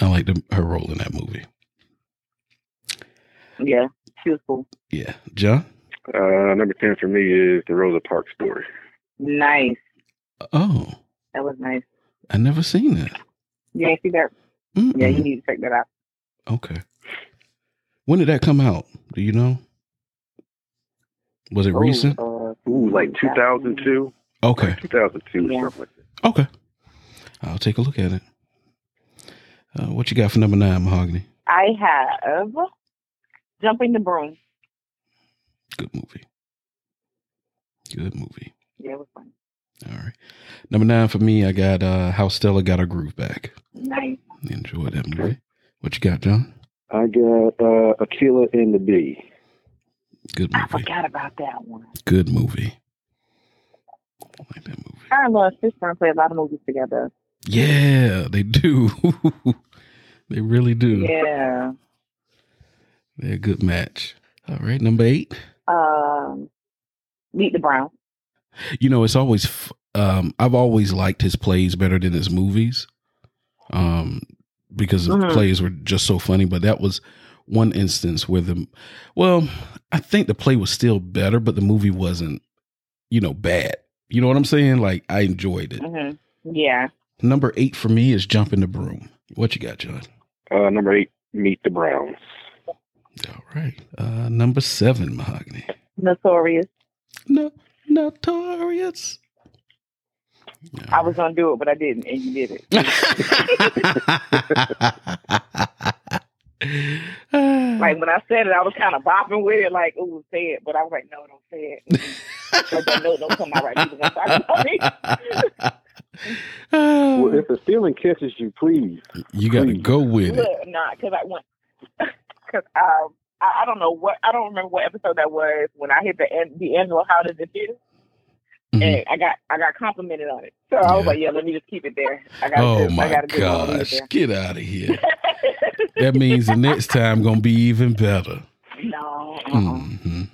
I like the, her role in that movie. Yeah, she was cool. Yeah, John. Uh, number 10 for me is the Rosa Parks story. Nice. Oh, That was nice. I never seen that. You ain't see that? Mm-mm. Yeah, you need to check that out. Okay. When did that come out? Do you know? Was it recent? Oh, uh, Ooh, like 2002? Okay. Like 2002 Yeah. or something like that. Okay. I'll take a look at it. Uh, what you got for number nine, Mahogany? I have Jumping the Broom. Good movie. Good movie. Yeah, it was fun. All right. Number nine for me, I got uh How Stella Got Her Groove Back. Nice. Enjoyed that movie. What you got, John? I got uh, Akeelah and the Bee. Good movie. I forgot about that one. Good movie. I like that movie. Her and Laura sister play a lot of movies together. Yeah, they do. *laughs* they really do. Yeah. They're a good match. All right, number eight. Um, Meet the Brown. You know, it's always f- um I've always liked his plays better than his movies. Um because the Mhm. plays were just so funny, but that was one instance where the well, I think the play was still better, but the movie wasn't, you know, bad. You know what I'm saying? Like I enjoyed it. hmm Yeah. Number 8 for me is Jumping the Broom. What you got, John? Uh, number 8, Meet the Browns. All right. Uh number 7, Mahogany. Notorious. No, notorious. I was gonna do it, but I didn't, and you did it. *laughs* Like when I said it, I was kind of bopping with it, like, "Ooh, say it," but I was like, "No, don't say it." But that don't come out right. People gonna start calling me. Well, if the feeling catches you, please. you got to go with it. Look, nah, because I went, because um, I, I don't know what I don't remember what episode that was when I hit the end, the annual How Does It Feel, Mhm. and I got I got complimented on it. So I was Yeah. like, yeah, let me just keep it there. I got Oh I my gotta. I'll leave it gosh. there. Get out of here. That means the next time going to be even better. no, uh-uh. Mhm.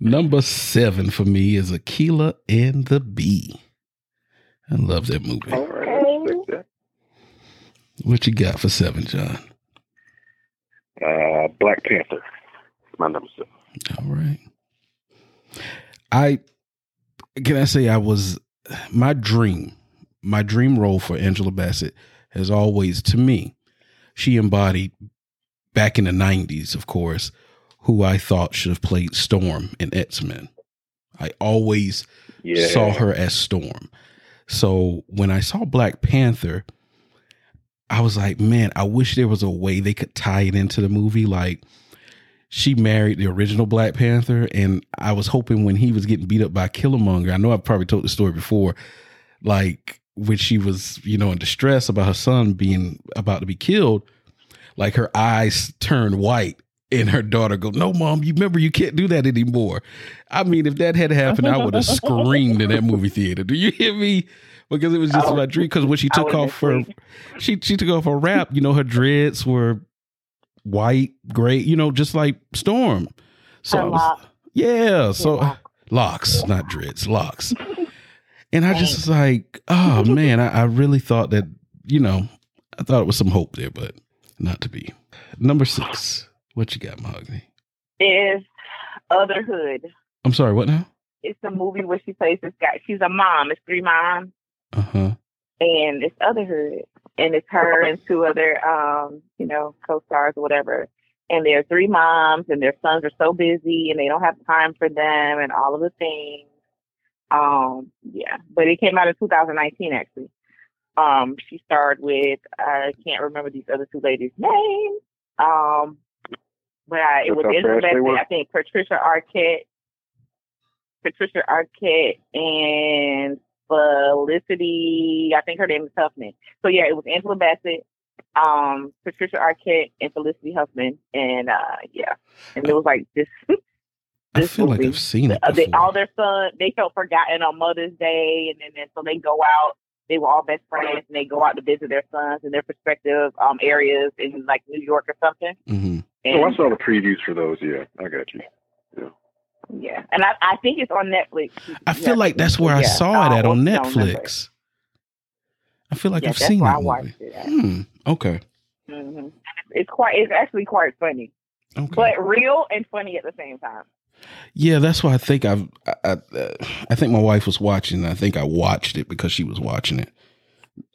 Number seven for me is Akeelah and the Bee. I love that movie. All right, that. What you got for seven, John? Uh, Black Panther. My number seven. All right. I can I say I was my dream, my dream role for Angela Bassett has always to me, she embodied back in the nineties, of course, who I thought should have played Storm in X Men. I always Yeah. saw her as Storm. So when I saw Black Panther, I was like, man, I wish there was a way they could tie it into the movie. Like, she married the original Black Panther, and I was hoping when he was getting beat up by Killmonger, I know I've probably told the story before, like when she was, you know, in distress about her son being about to be killed, like her eyes turned white and her daughter go, No, mom, you remember you can't do that anymore. I mean, if that had happened, I would have screamed in that movie theater. Do you hear me? Because it was just my dream. Because when she took off her, she she took off her wrap. You know, her dreads were white, gray. You know, just like Storm. So was, yeah. So lock. locks, not dreads, locks. And I just was like, oh man, I, I really thought that, you know, I thought it was some hope there, but not to be. Number six. What you got, Mahogany? is Otherhood. I'm sorry, what now? It's a movie where she plays this guy. She's a mom. It's three moms, Uh-huh. and it's Otherhood, and it's her and two other, um, you know, co-stars or whatever. And they're three moms, and their sons are so busy, and they don't have time for them, and all of the things. Um, yeah, but it came out in 2019 actually. Um, she starred with I can't remember these other two ladies' names. Um, but I, it was how Angela fast they Bassett, were? I think Patricia Arquette, Patricia Arquette, and Felicity. I think her name is Huffman. So yeah, it was Angela Bassett, um, Patricia Arquette, and Felicity Huffman, and uh, yeah, and it was like this. *laughs* I this feel like. I've seen it Uh, they, all their sons, they felt forgotten on Mother's Day, and then and so they go out. They were all best friends, and they go out to visit their sons in their respective um, areas in like New York or something. Mm-hmm. And, Oh, I saw the previews for those. Yeah, I got you. yeah, and I, I think it's on Netflix. I feel like that's where I Yeah, saw it at on don't. Netflix. I feel like Yeah, I've seen that I movie. it. Hmm. Okay. hmm It's quite. It's actually quite funny, Okay. but real and funny at the same time. yeah, that's why I think I've. I, I, uh, I think my wife was watching. I think I watched it because she was watching it.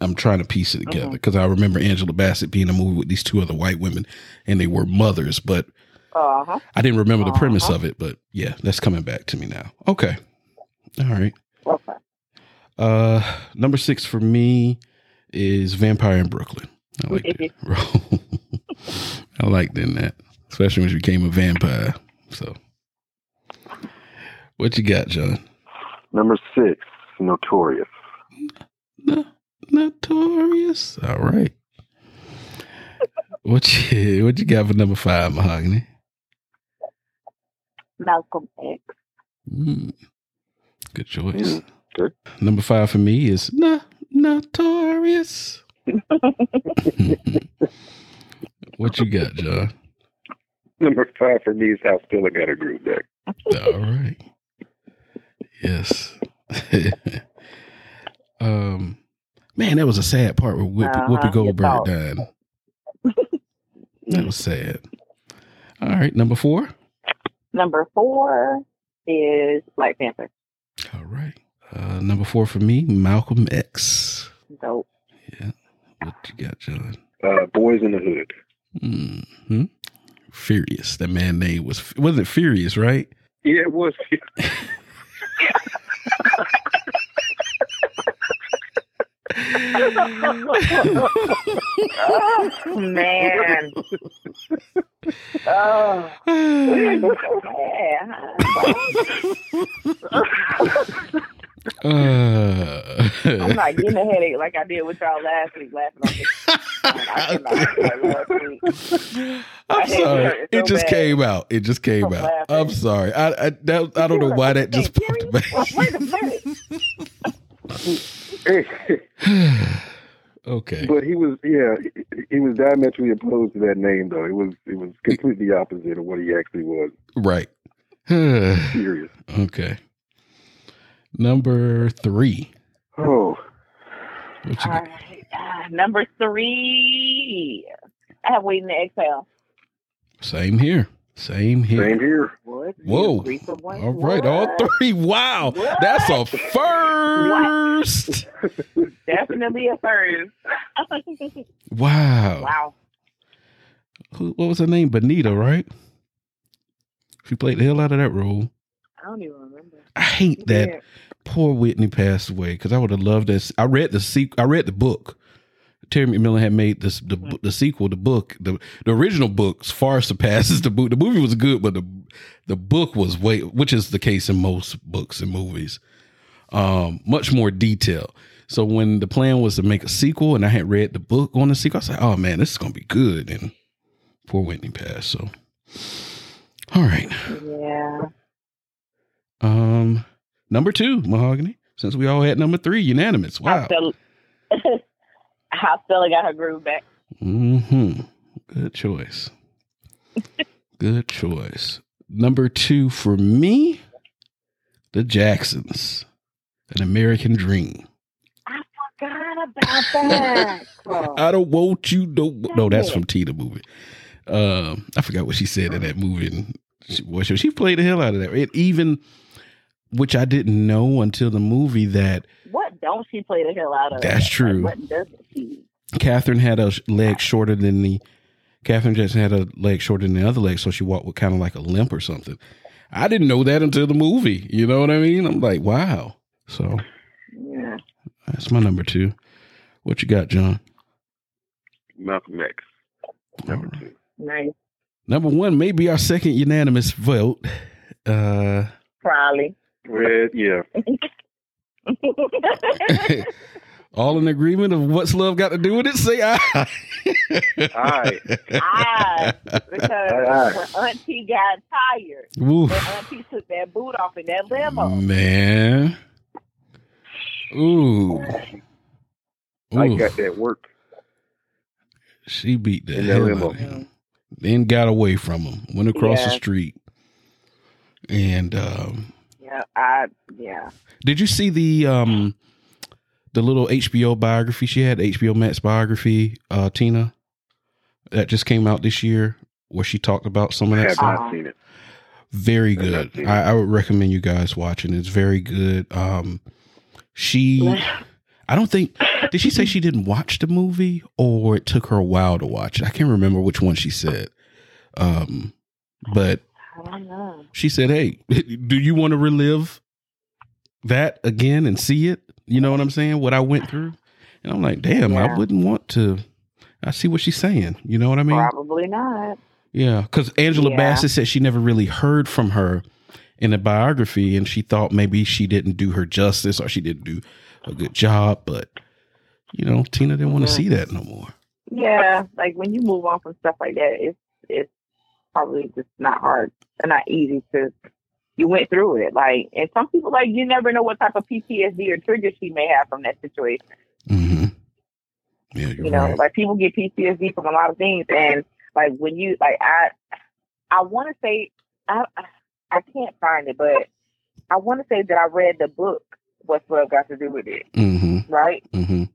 I'm trying to piece it together because I remember Angela Bassett being in a movie with these two other white women, and they were mothers, but Uh huh. I didn't remember the premise Uh-huh. of it. But yeah, that's coming back to me now. Okay. All right. Okay. Uh, number six for me is Vampire in Brooklyn. I like that. *laughs* I liked in that, especially when she became a vampire. So, what you got, John? Number six, Notorious. No, notorious. All right. What you what you got for number five, Mahogany? Malcolm X. Mm, good choice. Mm, good. Number five for me is no, notorious. *laughs* what you got, John? Number five for me is How Still I Got a Groove Back. All right. Yes. *laughs* um, man, that was a sad part where Whoopi, Uh-huh, Whoopi Goldberg fault. died. That was sad. All right, number four. Number four is Black Panther. All right. Uh, number four for me, Malcolm X. Dope. Yeah. What you got, John? Uh, Boyz n the Hood. Mm hmm Furious. That man name was wasn't it Furious, right? Yeah, it was. *laughs* oh man. Oh. Uh, I'm not getting a headache like I did with y'all last week laughing on this. Last *laughs* week. I'm sorry. it just came out. It just came out. I'm sorry. I I, that, I don't know why that just popped back. Wait a minute. *laughs* *sighs* okay. but he was, yeah, he- he was diametrically opposed to that name, though. It was, it was completely opposite of what he actually was. Right. *sighs* Serious. okay. Number three. Oh, What you got? Uh, number three. I have waiting to exhale. Same here. Same here. same here. What? Whoa. Three for one. All right, all three. Wow. What? That's a first. *laughs* Definitely a first. *laughs* Wow. wow. Who, what was her name? Benita, right? She played the hell out of that role. I don't even remember. I hate that Yeah. poor Whitney passed away because I would have loved this. I read the sequ- I read the book. Terry McMillan had made this the Mm-hmm. the sequel, the book, the the original book far surpasses the book. The movie was good, but the the book was way, which is the case in most books and movies, um, much more detail. So when the plan was to make a sequel, and I had read the book on the sequel, I was like, "Oh man, this is gonna be good." And poor Whitney passed. So, all right, Yeah. um, number two, Mahogany. Since we all had number three, unanimous. Wow. *laughs* how Stella got her groove back. Mm-hmm. Good choice. Good choice. Number two for me, the Jacksons, an American Dream. I forgot about that. *laughs* I don't want you no. No, that's from Tina movie. Um, I forgot what she said in that movie. And she, well, she, she played the hell out of that. It even, which I didn't know until the movie that what don't she play the hell out of? That's Like, true. what doesn't she? Catherine had a leg shorter than the Catherine Jackson had a leg shorter than the other leg, so she walked with kind of like a limp or something. I didn't know that until the movie. You know what I mean? I'm like, wow. So Yeah. that's my number two. What you got, John? Malcolm X. Number two. Nice. Number one may be our second unanimous vote. Uh, Probably. Red, yeah. *laughs* *laughs* all in agreement of what's love got to do with it? Say aye. Aye. Aye. because Aye, when Auntie got tired, Oof. and Auntie took that boot off in that limo. Man. Ooh. I got that work. She beat the In that hell out of him. Then got away from him. Went across the street. And um, Yeah, I yeah. did you see the um the little HBO biography she had, HBO Max biography, uh, Tina, that just came out this year, where she talked about some of that stuff? not seen it. Very good. I, I would recommend you guys watching. It's very good. Um, she, *laughs* I don't think, did she say she didn't watch the movie or it took her a while to watch it? I can't remember which one she said. Um, but She said, "Hey, *laughs* do you want to relive that again and see it? You know what I'm saying? What I went through." And I'm like, "Damn, I wouldn't want to." I see what she's saying. You know what I mean? Probably not. Yeah, because Angela Yeah. Bassett said she never really heard from her in the biography, and she thought maybe she didn't do her justice or she didn't do a good job. But you know, Tina didn't want to Mhm. see that no more. Yeah, like when you move on from stuff like that, it's it's probably just not hard and not easy to. You went through it, like, and some people like you never know what type of PTSD or trigger she may have from that situation. hmm Yeah, you know, right. like people get PTSD from a lot of things, and like when you like I, I want to say I I can't find it, but I want to say that I read the book. What's love got to do with it, hmm right? hmm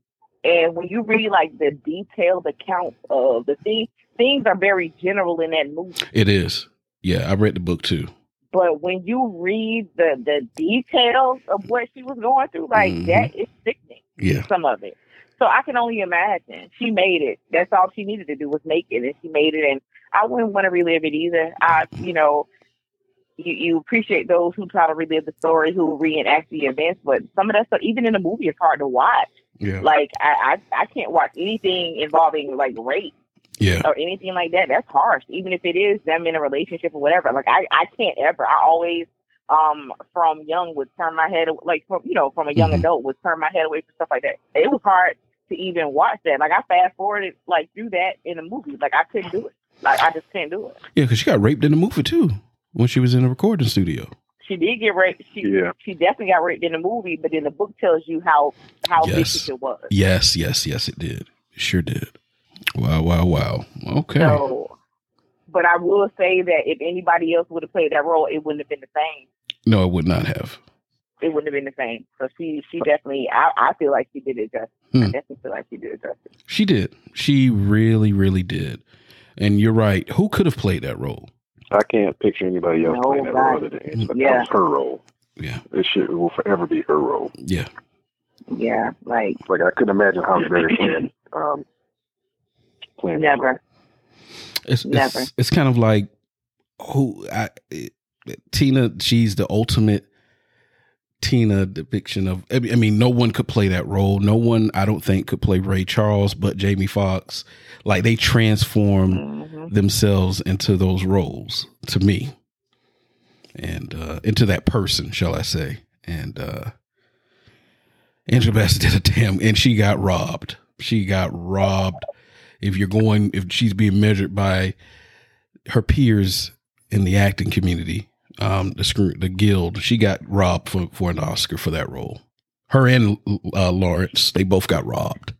And when you read like the detailed accounts of the things, things are very general in that movie. It is. Yeah, I read the book too. But when you read the the details of what she was going through, like Mhm. that is sickening. Yeah. Some of it. So I can only imagine. She made it. That's all she needed to do was make it, and she made it. And I wouldn't want to relive it either. I, you know, you, you appreciate those who try to relive the story, who reenact the events, but some of that stuff, even in the movie, is hard to watch. Yeah. Like I, I, I can't watch anything involving like rape Yeah. or anything like that. That's harsh, even if it is them in a relationship or whatever. Like I, I can't ever. I always, um, from young would turn my head like from you know from a young Mhm. adult would turn my head away from stuff like that. It was hard to even watch that. Like I fast forwarded like through that in a movie. Like I couldn't do it. Like I just can't do it. Yeah, because she got raped in the movie too when she was in the recording studio. She did get raped. She Yeah. she definitely got raped in the movie, but then the book tells you how how Yes. vicious it was. Yes, yes, yes, it did. It sure did. Wow, wow, wow. Okay. So, but I will say that if anybody else would have played that role, it wouldn't have been the same. no, it would not have. It wouldn't have been the same. So she, she definitely, I, I feel like she did it justice. I Hmm. definitely feel like she did it justice. She did. She really, really did. And you're right. Who could have played that role? I can't picture anybody else No, playing that role other than Angela. Yeah. That was her role. Yeah. It should it will forever be her role. Yeah. Yeah, like Like I couldn't imagine Halle Berry playing um playing never. It's Never. it's, it's kind of like who I it, Tina. She's the ultimate Tina depiction of. I mean, no one could play that role. No one, I don't think, could play Ray Charles, but Jamie Foxx. Like they transform Mhm. themselves into those roles to me, and uh into that person, shall I say? And uh Angela Bassett did a damn, and she got robbed. She got robbed. If you're going, if she's being measured by her peers in the acting community, um, the screw, the guild, she got robbed for for an Oscar for that role. Her and uh, Laurence, they both got robbed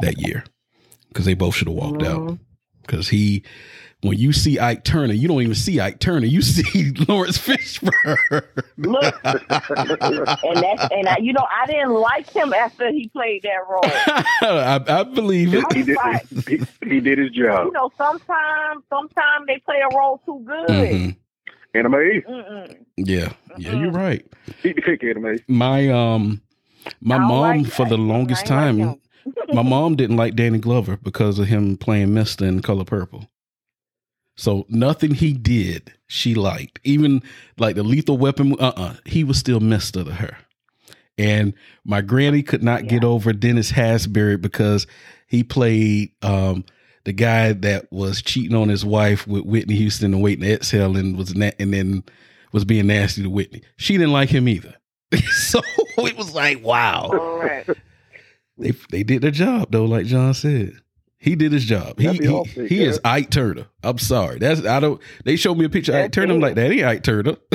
that year because they both should have walked out. Because he, when you see Ike Turner, you don't even see Ike Turner. You *laughs* see Laurence Fishburne. Look, and that's and I, you know I didn't like him after he played that role. *laughs* I, I believe it. He did he, he did his job. You know, sometimes sometimes they play a role too good. Mhm. Anna Mae. Mm-mm. Yeah, yeah, you're right. Eat the cake, Anna Mae. My um, my mom like for the longest time, like my mom didn't like Danny Glover because of him playing Mister in Color Purple. So nothing he did she liked. Even like the Lethal Weapon. Uh uh he was still Mister to her. And my granny could not get over Dennis Haysbert because he played um, the guy that was cheating on his wife with Whitney Houston and waiting to exhale and was na- and then was being nasty to Whitney. She didn't like him either. *laughs* so it was like, wow. Right. They they did their job though, like John said. He did his job. He he, he is. Ike Turner. I'm sorry. That's I don't. They showed me a picture of Ike Turner. I'm like that ain't Ike Turner. *laughs*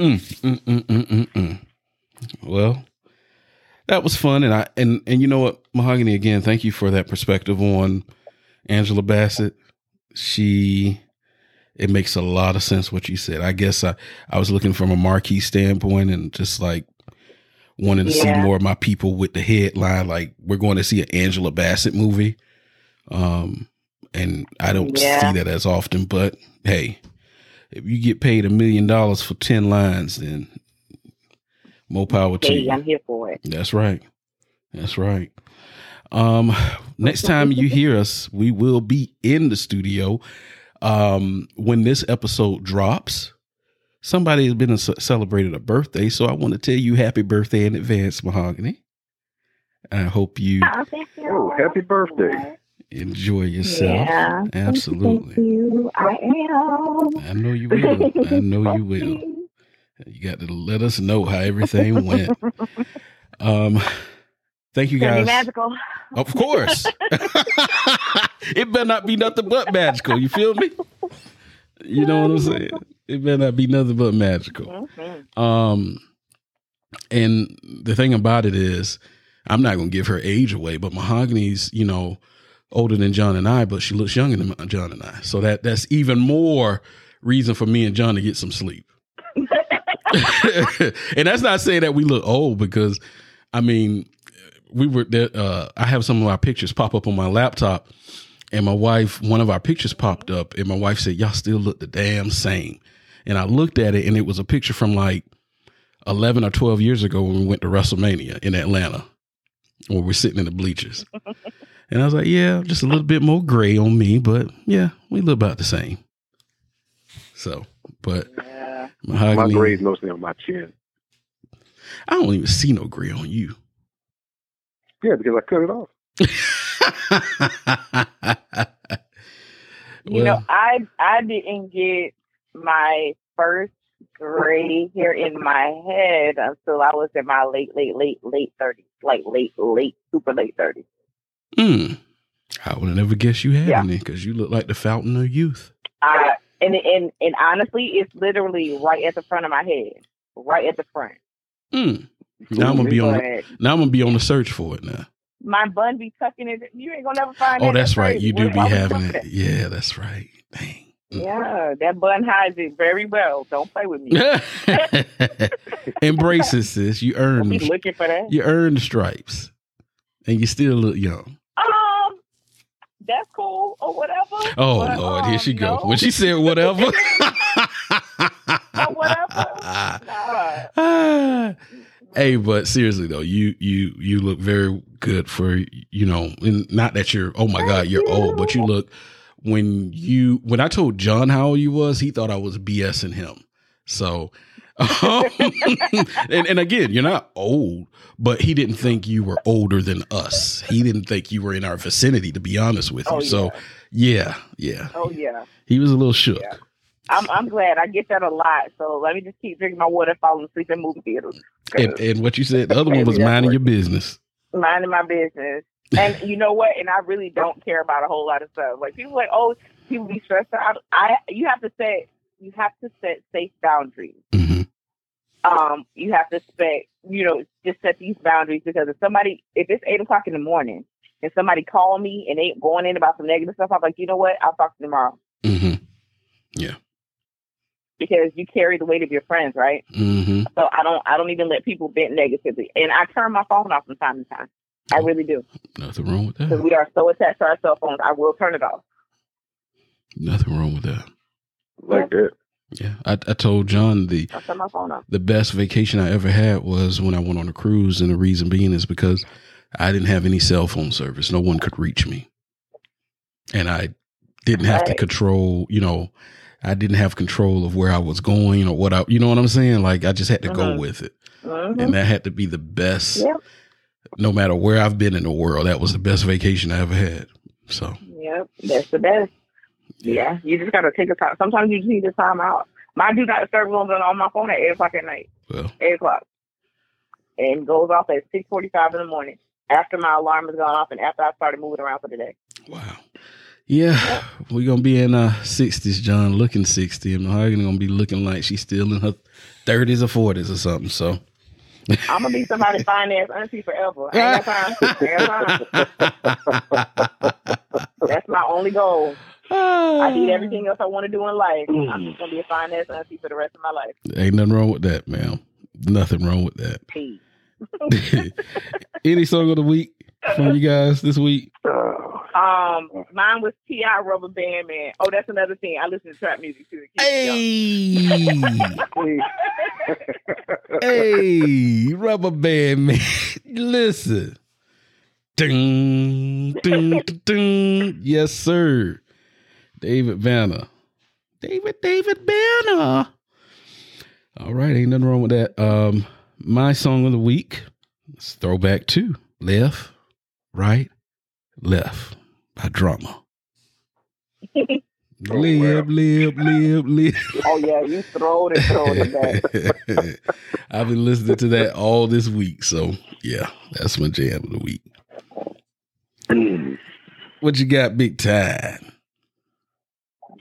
Mm, mm, mm, mm, mm, mm. Well, that was fun, and I and and you know what, Mahogany again. Thank you for that perspective on Angela Bassett. She, it makes a lot of sense what you said. I guess I I was looking from a marquee standpoint and just like wanting to see more of my people with the headline like we're going to see an Angela Bassett movie. Um, and I don't Yeah. see that as often, but hey, if you get paid a million dollars for 10 lines, then more power to you. I'm here for it. That's right. That's right. Um, next time you *laughs* hear us, we will be in the studio. Um, when this episode drops, somebody has been ce- celebrated a birthday, so I want to tell you happy birthday in advance, Mahogany. I hope you Oh, thank you. Oh, happy birthday. enjoy yourself. Yeah. Absolutely. Thank you. I am. I know you will. I know you will. *laughs* You got to let us know how everything went. *laughs* Um, thank you It's be guys. magical. Of course. *laughs* it better not be nothing but magical. You feel me? You know what I'm saying? It better not be nothing but magical. Mhm. Um, and the thing about it is, I'm not going to give her age away, but Mahogany's, you know, older than John and I, but she looks younger than John and I. So that that's even more reason for me and John to get some sleep. *laughs* and that's not saying that we look old because I mean we were there uh I have some of our pictures pop up on my laptop and my wife one of our pictures popped up and my wife said y'all still look the damn same. And I looked at it and it was a picture from like 11 or 12 years ago when we went to WrestleMania in Atlanta where we're sitting in the bleachers. *laughs* and I was like, yeah, just a little bit more gray on me, but yeah, we look about the same. So, but Yeah. My mahogany, grade's mostly on my chin. I don't even see no gray on you. Yeah, because I cut it off. *laughs* *laughs* You know, I I didn't get my first gray hair in my head until I was in my late, late, late, late thirties, like late, late, super late thirties. Hmm. I would have never guessed you had Yeah. any because you look like the fountain of youth. Uh, and and and honestly, it's literally right at the front of my head, right at the front. Hmm. Now I'm gonna be on. The, now I'm gonna be on the search for it now. My bun be tucking it. You ain't gonna never find. It. Oh, that. that's right. crazy. You do Where- be why would you having it. Yeah, that's right. Dang. Mm. Yeah, that bun hides it very well. Don't play with me. *laughs* Embrace it, sis. You *laughs* earned the, looking for that. you earned the stripes, and you still look young. Um, that's cool or whatever. Oh But, Lord, here um, she go. no. When she said whatever. *laughs* Whatever. Nah. Hey, but seriously though, you you you look very good for you know, and not that you're oh my god, you're old, but you look when you when I told John how old you was, he thought I was BSing him. So *laughs* um, and, and again, you're not old, but he didn't think you were older than us. He didn't think you were in our vicinity, to be honest with you. Oh, so yeah, yeah. Oh yeah. He was a little shook. Yeah. I'm I'm glad I get that a lot. So let me just keep drinking my water, falling asleep in movie theaters. And, and what you said, the other one was minding your business. minding my business. And you know what? And I really don't care about a whole lot of stuff. Like people like, oh, people be stressed out. I you have to set you have to set safe boundaries. hmm Um, you have to set you know just set these boundaries because if somebody if it's eight o'clock in the morning and somebody call me and they going in about some negative stuff, I'm like, you know what? I'll talk to you tomorrow hmm because you carry the weight of your friends, right? hmm So I don't I don't even let people vent negatively, and I turn my phone off from time to time. I really do Nothing wrong with because that. we are so attached to our cell phones. I will turn it off. Nothing wrong with that. Like that. Yeah, I, I told John the I'll turn my phone off. the best vacation I ever had was when I went on a cruise, and the reason being is because I didn't have any cell phone service. No one could reach me, and I didn't have to control. You know, I didn't have control of where I was going or what I, you know what I'm saying? Like I just had to go Mhm. with it. Mhm. And that had to be the best, Yep. no matter where I've been in the world. That was the best vacation I ever had. So, Yep, that's the best. Yeah, you just gotta take a time. Sometimes you just need a time out. My do not disturb room is on my phone at eight o'clock at night, well, eight o'clock, and goes off at six forty-five in the morning after my alarm has gone off and after I started moving around for the day. wow. Yeah, we're gonna be in our sixties, John, looking sixty, and Mahogany gonna be looking like she's still in her thirties or forties or something. So, I'm gonna be somebody's *laughs* finance auntie forever. I ain't got time. I ain't got time. That's my only goal. I need everything else I want to do in life. I'm just gonna be a finance auntie for the rest of my life. Ain't nothing wrong with that, ma'am. Nothing wrong with that. Peace. *laughs* Any song of the week from you guys this week? Uh, Um, mine was T.I. Rubber Band Man. Oh, that's another thing. I listen to trap music too. It keeps me young. Hey, *laughs* hey, rubber band man. *laughs* Listen. Ding, ding, ding, ding. Yes, sir. David Banner. David, David Banner. All right, ain't nothing wrong with that. Um, my song of the week is throwback to Left, Right, Left by Drama. live, live, live, live. Oh yeah, you throw it, throwed it back. *laughs* I've been listening to that all this week. So yeah, that's my jam of the week. *clears throat* What you got, big time?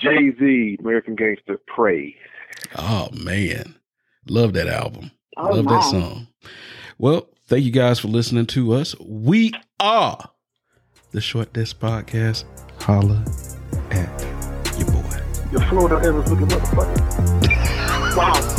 Jay Z, American Gangster, Pray. Oh man. Love that album. Oh, Love my. that song. Well, thank you guys for listening to us. We are the Short Desk Podcast. Holla at your boy. Your Florida Evans looking motherfucker. *laughs* Wow.